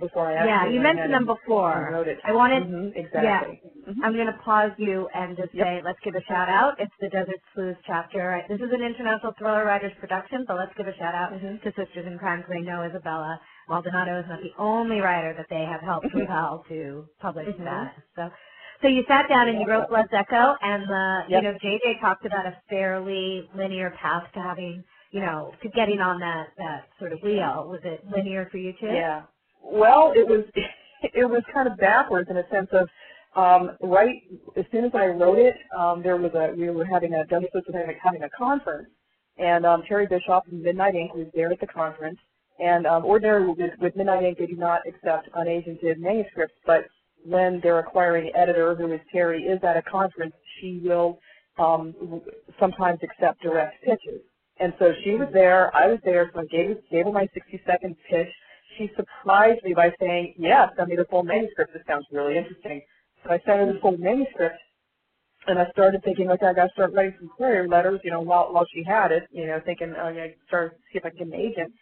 Before I actually Yeah, you mentioned them before. and wrote it. I wanted Mhm, exactly. Mhm. I'm going to pause you and just Yep. say, let's give a shout out. It's the Desert Sleuths chapter. This is an international thriller writers production, but let's give a shout out Mhm. to Sisters in Crime because I know Isabella Maldonado is not the only writer that they have helped compel to publish Mhm. that. So, so you sat down and you wrote Blood's Echo, and the, you know, JJ talked about a fairly linear path to having, you know, to getting on that that sort of wheel. Was it linear for you too? Yeah. Well, it was it was kind of backwards in a sense of um, right as soon as I wrote it, um, there was a we were having a was having, a conference, and um, Terri Bischoff from Midnight Ink was there at the conference. And um, ordinarily with, Midnight Ink, they do not accept unagented manuscripts, but when their acquiring editor, who is Terri, is at a conference, she will um, sometimes accept direct pitches. And so she was there, I was there, so I gave, gave her my 60 second pitch. She surprised me by saying, yeah, send me the full manuscript. This sounds really interesting. So I sent her the full manuscript, and I started thinking, okay, I got to start writing some query letters, you know, while, while she had it, you know, thinking, oh, yeah, start to see if I can get an agent.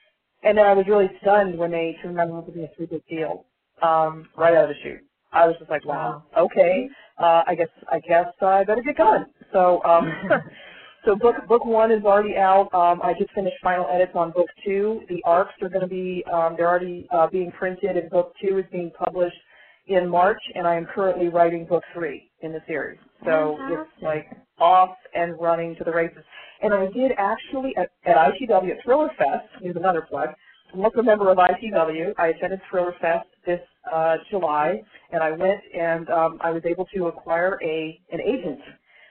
And then I was really stunned when they turned around and offered me a three book deal, um, right out of the chute. I was just like, wow, okay, uh, I guess, I guess I better get going. So, um, so book, book one is already out. Um, I just finished final edits on book two. The arcs are going to be, um, they're already, uh, being printed and book two is being published in March and I am currently writing book three in the series. So it's like off and running to the races. And I did actually at, at ITW at Thriller Fest, here's another plug. I'm also a member of ITW. I attended Thriller Fest this uh, July, and I went and um, I was able to acquire a an agent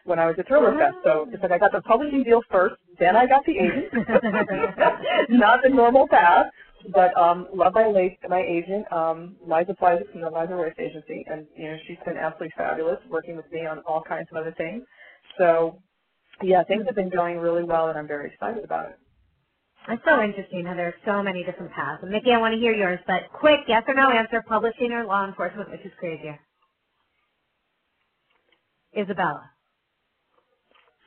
when I was at Thriller Fest. So it's like I got the publishing deal first, then I got the agent. Not the normal path. but um, love my late my agent, um, Liza Fleissig from the Liza Royce Agency, and you know she's been absolutely fabulous working with me on all kinds of other things. So yeah, things have been going really well, and I'm very excited about it. It's so interesting how there are so many different paths. And Micki, I want to hear yours, but quick yes or no answer: publishing or law enforcement, which is crazier? Isabella.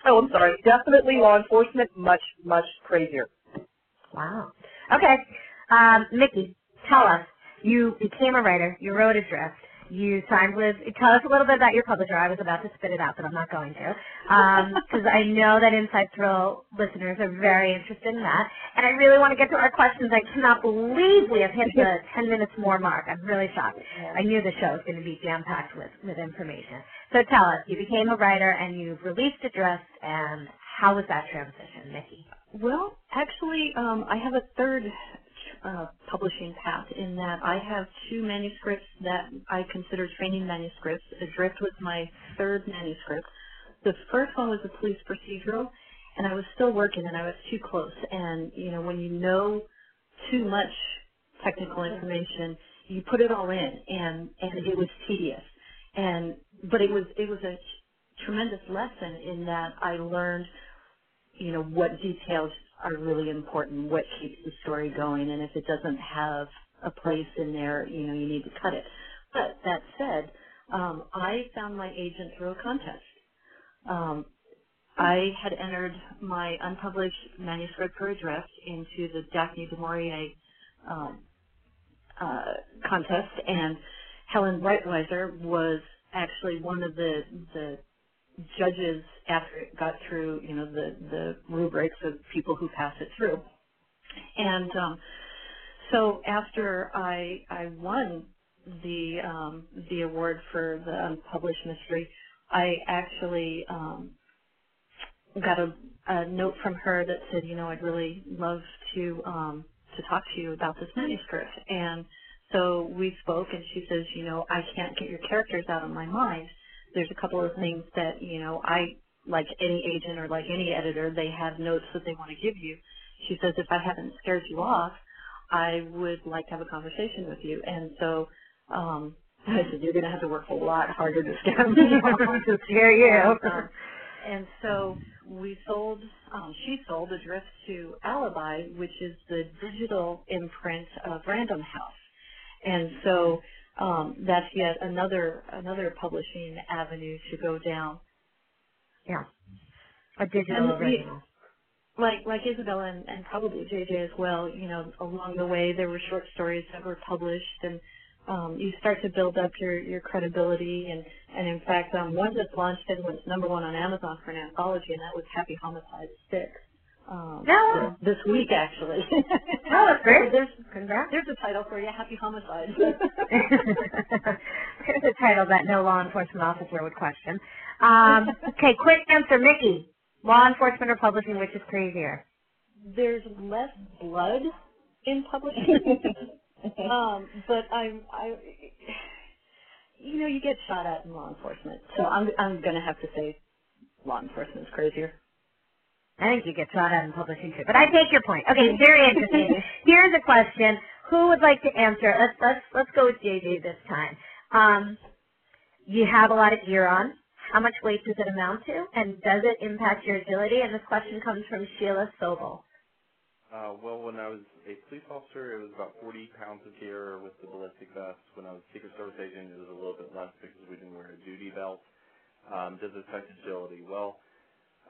Oh, I'm sorry. Definitely law enforcement, much much crazier. Wow. Okay. Um, Micki, tell us. You became a writer. You wrote Adrift. You signed with. Tell us a little bit about your publisher. I was about to spit it out, but I'm not going to, because I know that Inside Thrill listeners are very interested in that, and I really want to get to our questions. I cannot believe we have hit the 10 minutes more mark. I'm really shocked. I knew the show was going to be jam packed with with information. So tell us. You became a writer, and you've released Adrift, and how was that transition, Micki? Well, actually, um, I have a third uh, publishing path in that I have two manuscripts that I consider training manuscripts. Adrift was my third manuscript. The first one was a police procedural, and I was still working, and I was too close. And you know, when you know too much technical information, you put it all in, and and it was tedious. And but it was it was a tremendous lesson in that I learned, you know, what details are really important, what keeps the story going, and if it doesn't have a place in there, you know, you need to cut it. But that said, um, I found my agent through a contest. Um, I had entered my unpublished manuscript for Adrift into the Daphne du Maurier um, uh, contest, and Helen Breitwieser was actually one of the the judges after it got through, you know, the the rubrics of people who pass it through. And um, so after I I won the um, the award for the unpublished mystery, I actually um, got a, a note from her that said, you know, I'd really love to um, to talk to you about this manuscript. And so we spoke, and she says, you know, I can't get your characters out of my mind there's a couple of things that, you know, I, like any agent or like any editor, they have notes that they want to give you. She says, if I haven't scared you off, I would like to have a conversation with you. And so, um, I said, you're going to have to work a lot harder to scare me off. to scare you. And, um, and so we sold, um, she sold Adrift to Alibi, which is the digital imprint of Random House. And so um, that's yet another another publishing avenue to go down. Yeah, a digital And the- original. Like like Isabella and, and probably JJ as well. You know, along the way there were short stories that were published, and um, you start to build up your your credibility. And and in fact, um, one just launched and went number one on Amazon for an anthology, and that was Happy Homicide Six. Um, No. this week actually. Oh, that's great. there's Congrats. there's a title for you, Happy Homicide. There's a title that no law enforcement officer would question. Um, okay, quick answer, Micki. Law enforcement or publishing, which is crazier? there's less blood in publishing. um, but I'm I you know, you get shot at in law enforcement. So I'm I'm gonna have to say law enforcement's crazier. I think you get shot at in publishing too. But I take your point. Okay, very interesting. Here's a question. Who would like to answer? Let's let's let's go with JJ this time. Um, you have a lot of gear on. How much weight does it amount to? And does it impact your agility? And this question comes from Sheila Sobel. Uh, well, when I was a police officer, it was about 40 pounds of gear with the ballistic vest. When I was a Secret Service agent, it was a little bit less because we didn't wear a duty belt. Um, does it affect agility? Well,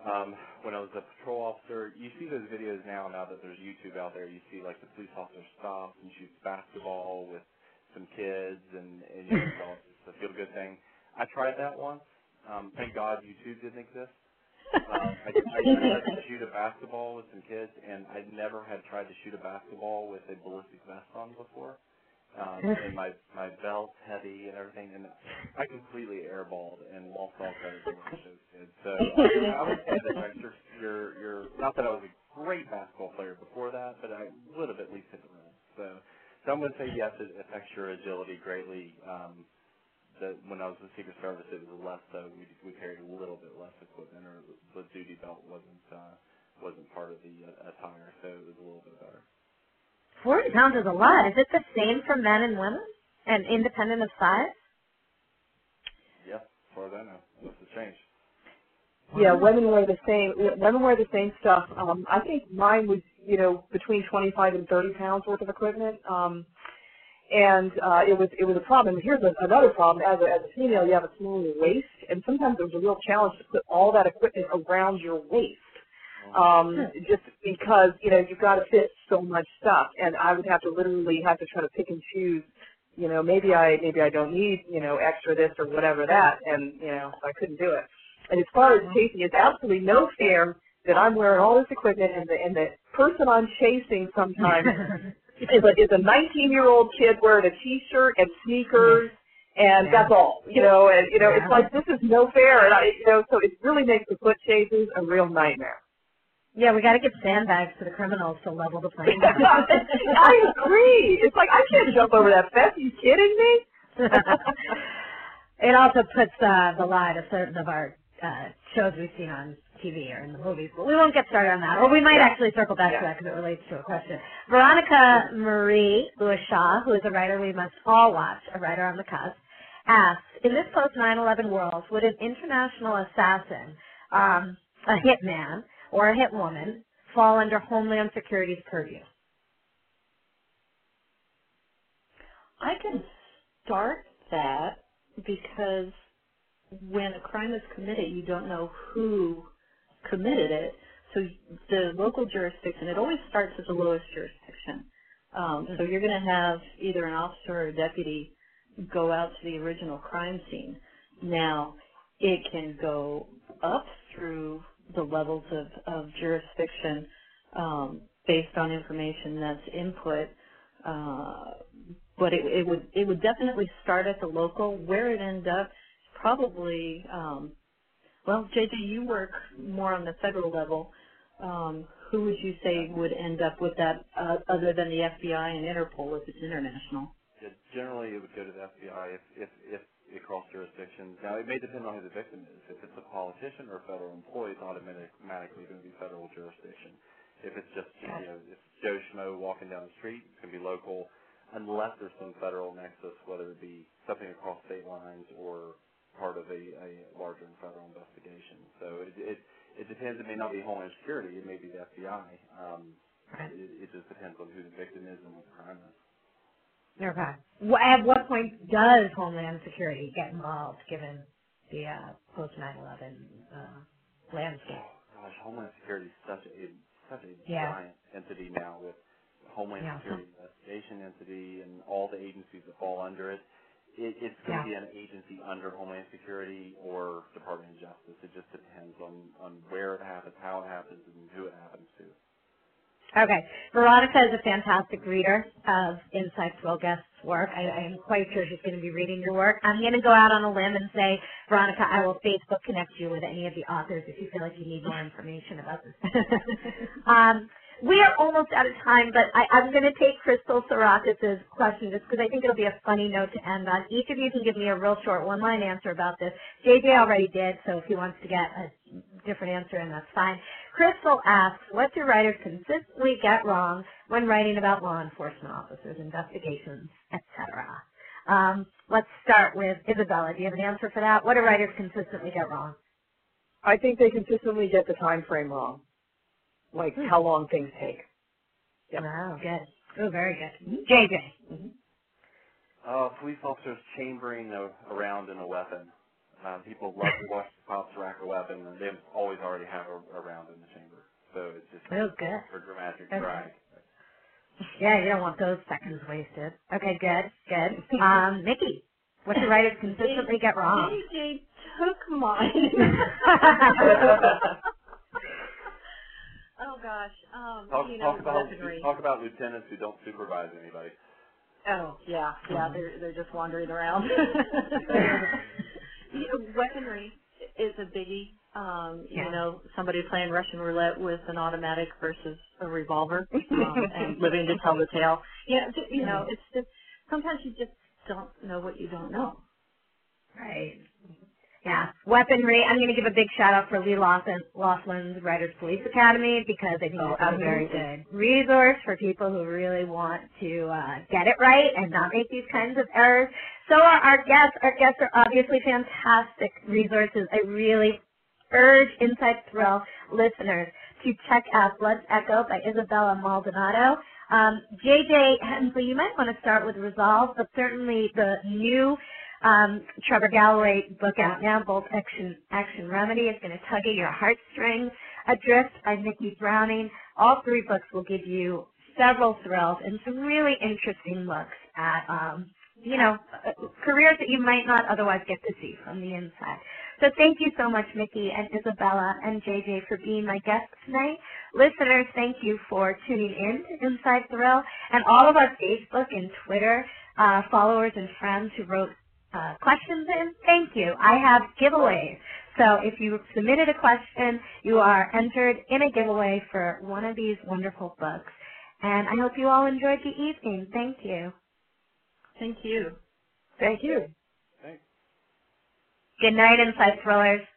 um, when I was a patrol officer, you see those videos now. Now that there's YouTube out there, you see like the police officer stops and shoots basketball with some kids, and, and you know, it's a feel-good thing. I tried that once. Um, thank God YouTube didn't exist. Uh, I, I tried to shoot a basketball with some kids, and I never had tried to shoot a basketball with a ballistic vest on before. Um, and my my belt's heavy and everything, and I completely airballed and lost all credibility with those kids. So uh, I would say that affects your, your your not that I was a great basketball player before that, but I would have at least hit the rim. So so I'm going to say yes, it affects your agility greatly. Um, that when I was in Secret Service, it was less so. We we carried a little bit less equipment, or the duty belt wasn't uh, wasn't part of the uh, attire, so it was a little bit better. Forty pounds is a lot. Is it the same for men and women, and independent of size? Yep, as far as I know, what's the change? Yeah, women wear the same. Women wear the same stuff. Um, I think mine was, you know, between 25 and 30 pounds worth of equipment. Um, and uh, it was it was a problem. And here's a, another problem: as a, as a female, you have a smaller waist, and sometimes it was a real challenge to put all that equipment around your waist. Um, just because you know you've got to fit so much stuff, and I would have to literally have to try to pick and choose. You know, maybe I maybe I don't need you know extra this or whatever that, and you know I couldn't do it. And as far as uh-huh. chasing, it's absolutely no fair that I'm wearing all this equipment and the and the person I'm chasing sometimes is a is a 19 year old kid wearing a t-shirt and sneakers and Yeah. that's all. You know, and you know Yeah. it's like this is no fair, and I you know so it really makes the foot chases a real nightmare. Yeah, we got to give sandbags to the criminals to level the playing field. I agree. It's like I can't jump over that fence. Are you kidding me? it also puts uh, the lie to certain of our uh, shows we've seen on TV or in the movies, but we won't get started on that. Or we might Yeah. actually circle back to that because it relates to a question. Veronica Marie Lewis Shaw, who is a writer we must all watch, a writer on the cusp, asks, in this post 9/11 world, would an international assassin, um, a hitman, or a hit woman fall under Homeland Security's purview? I can start that because when a crime is committed, you don't know who committed it. So the local jurisdiction, it always starts at the lowest jurisdiction. Um, so you're going to have either an officer or a deputy go out to the original crime scene. Now, it can go up through the levels of, of jurisdiction um, based on information that's input. Uh, but it, it would it would definitely start at the local. Where it ends up, probably. Um, well, JJ, you work more on the federal level. Um, who would you say would end up with that, uh, other than the FBI and Interpol, if it's international? Yeah, generally, it would go to the FBI if, if, if it crossed jurisdictions. Now, it may depend on who the victim is. If it's a politician or a federal employee, it's automatically going to be federal jurisdiction. If it's just, you know, if Joe Schmo walking down the street, it's going to be local, unless there's some federal nexus, whether it be something across state lines or part of a, a larger federal investigation. So it, it, it depends. It may not be Homeland Security. It may be the FBI. Um, it, it just depends on who the victim is and what the crime is. Okay. Wh- At what point does Homeland Security get involved, given the uh, post 9/11 uh, landscape? Oh, gosh, Homeland Security is such a such a Yeah. giant entity now with Homeland Yeah. Security investigation entity and all the agencies that fall under it. it it's going to be an agency under Homeland Security or Department of Justice. It just depends on on where it happens, how it happens, and who it happens to. Okay. Veronica is a fantastic reader of Inside Thrill Guest's work. I, I am quite sure she's going to be reading your work. I'm going to go out on a limb and say, Veronica, I will Facebook connect you with any of the authors if you feel like you need more information about this. um, we are almost out of time, but I, I'm going to take Crystal Sorakis' question just because I think it'll be a funny note to end on. Each of you can give me a real short one-line answer about this. JJ already did, so if he wants to get a different answer, and that's fine. Crystal asks, what do writers consistently get wrong when writing about law enforcement officers, investigations, etc.? Um, let's start with Isabella. Do you have an answer for that? What do writers consistently get wrong? I think they consistently get the time frame wrong, like how long things take. Yep. Wow, good. Oh, very good. JJ. Uh, police officers chambering a, around in a weapon. Uh, people love to watch the cops rack a weapon, and they always already have a, a round in the chamber. So it's just Oh, good. for dramatic Okay. drag. Yeah, you don't want those seconds wasted. Okay, good, good. Um, Micki, what do writers consistently get wrong? JJ took mine. oh gosh, um, Talk, you know, talk about weaponry. talk about lieutenants who don't supervise anybody. Oh yeah, yeah, they're they're just wandering around. you know, weaponry is a biggie. Um, Yeah. You know, somebody playing Russian roulette with an automatic versus a revolver, um, and living to tell the tale. Yeah, you know, it's just sometimes you just don't know what you don't know. Right. Yeah, weaponry. I'm going to give a big shout out for Lee Lofland, Lofland's Writers Police Academy because I think Oh, it's a very good resource for people who really want to uh, get it right and not make these kinds of errors. So are our guests. Our guests are obviously fantastic resources. I really urge Inside Thrill listeners to check out Blood's Echo by Isabella Maldonado. Um, JJ Hensley, you might want to start with Resolve, but certainly the new um, Trevor Galloway book out now, Bolt Action, Action Remedy, is going to tug at your heartstrings. Adrift by Micki Browning. All three books will give you several thrills and some really interesting looks at, um, you know, careers that you might not otherwise get to see from the inside. So thank you so much, Micki and Isabella and JJ for being my guests tonight. Listeners, thank you for tuning in to Inside Thrill and all of our Facebook and Twitter uh, followers and friends who wrote uh, questions in. Thank you. I have giveaways. So if you submitted a question, you are entered in a giveaway for one of these wonderful books. And I hope you all enjoyed the evening. Thank you. Thank you. Thank you. Thanks. Good night, Inside Thrillers.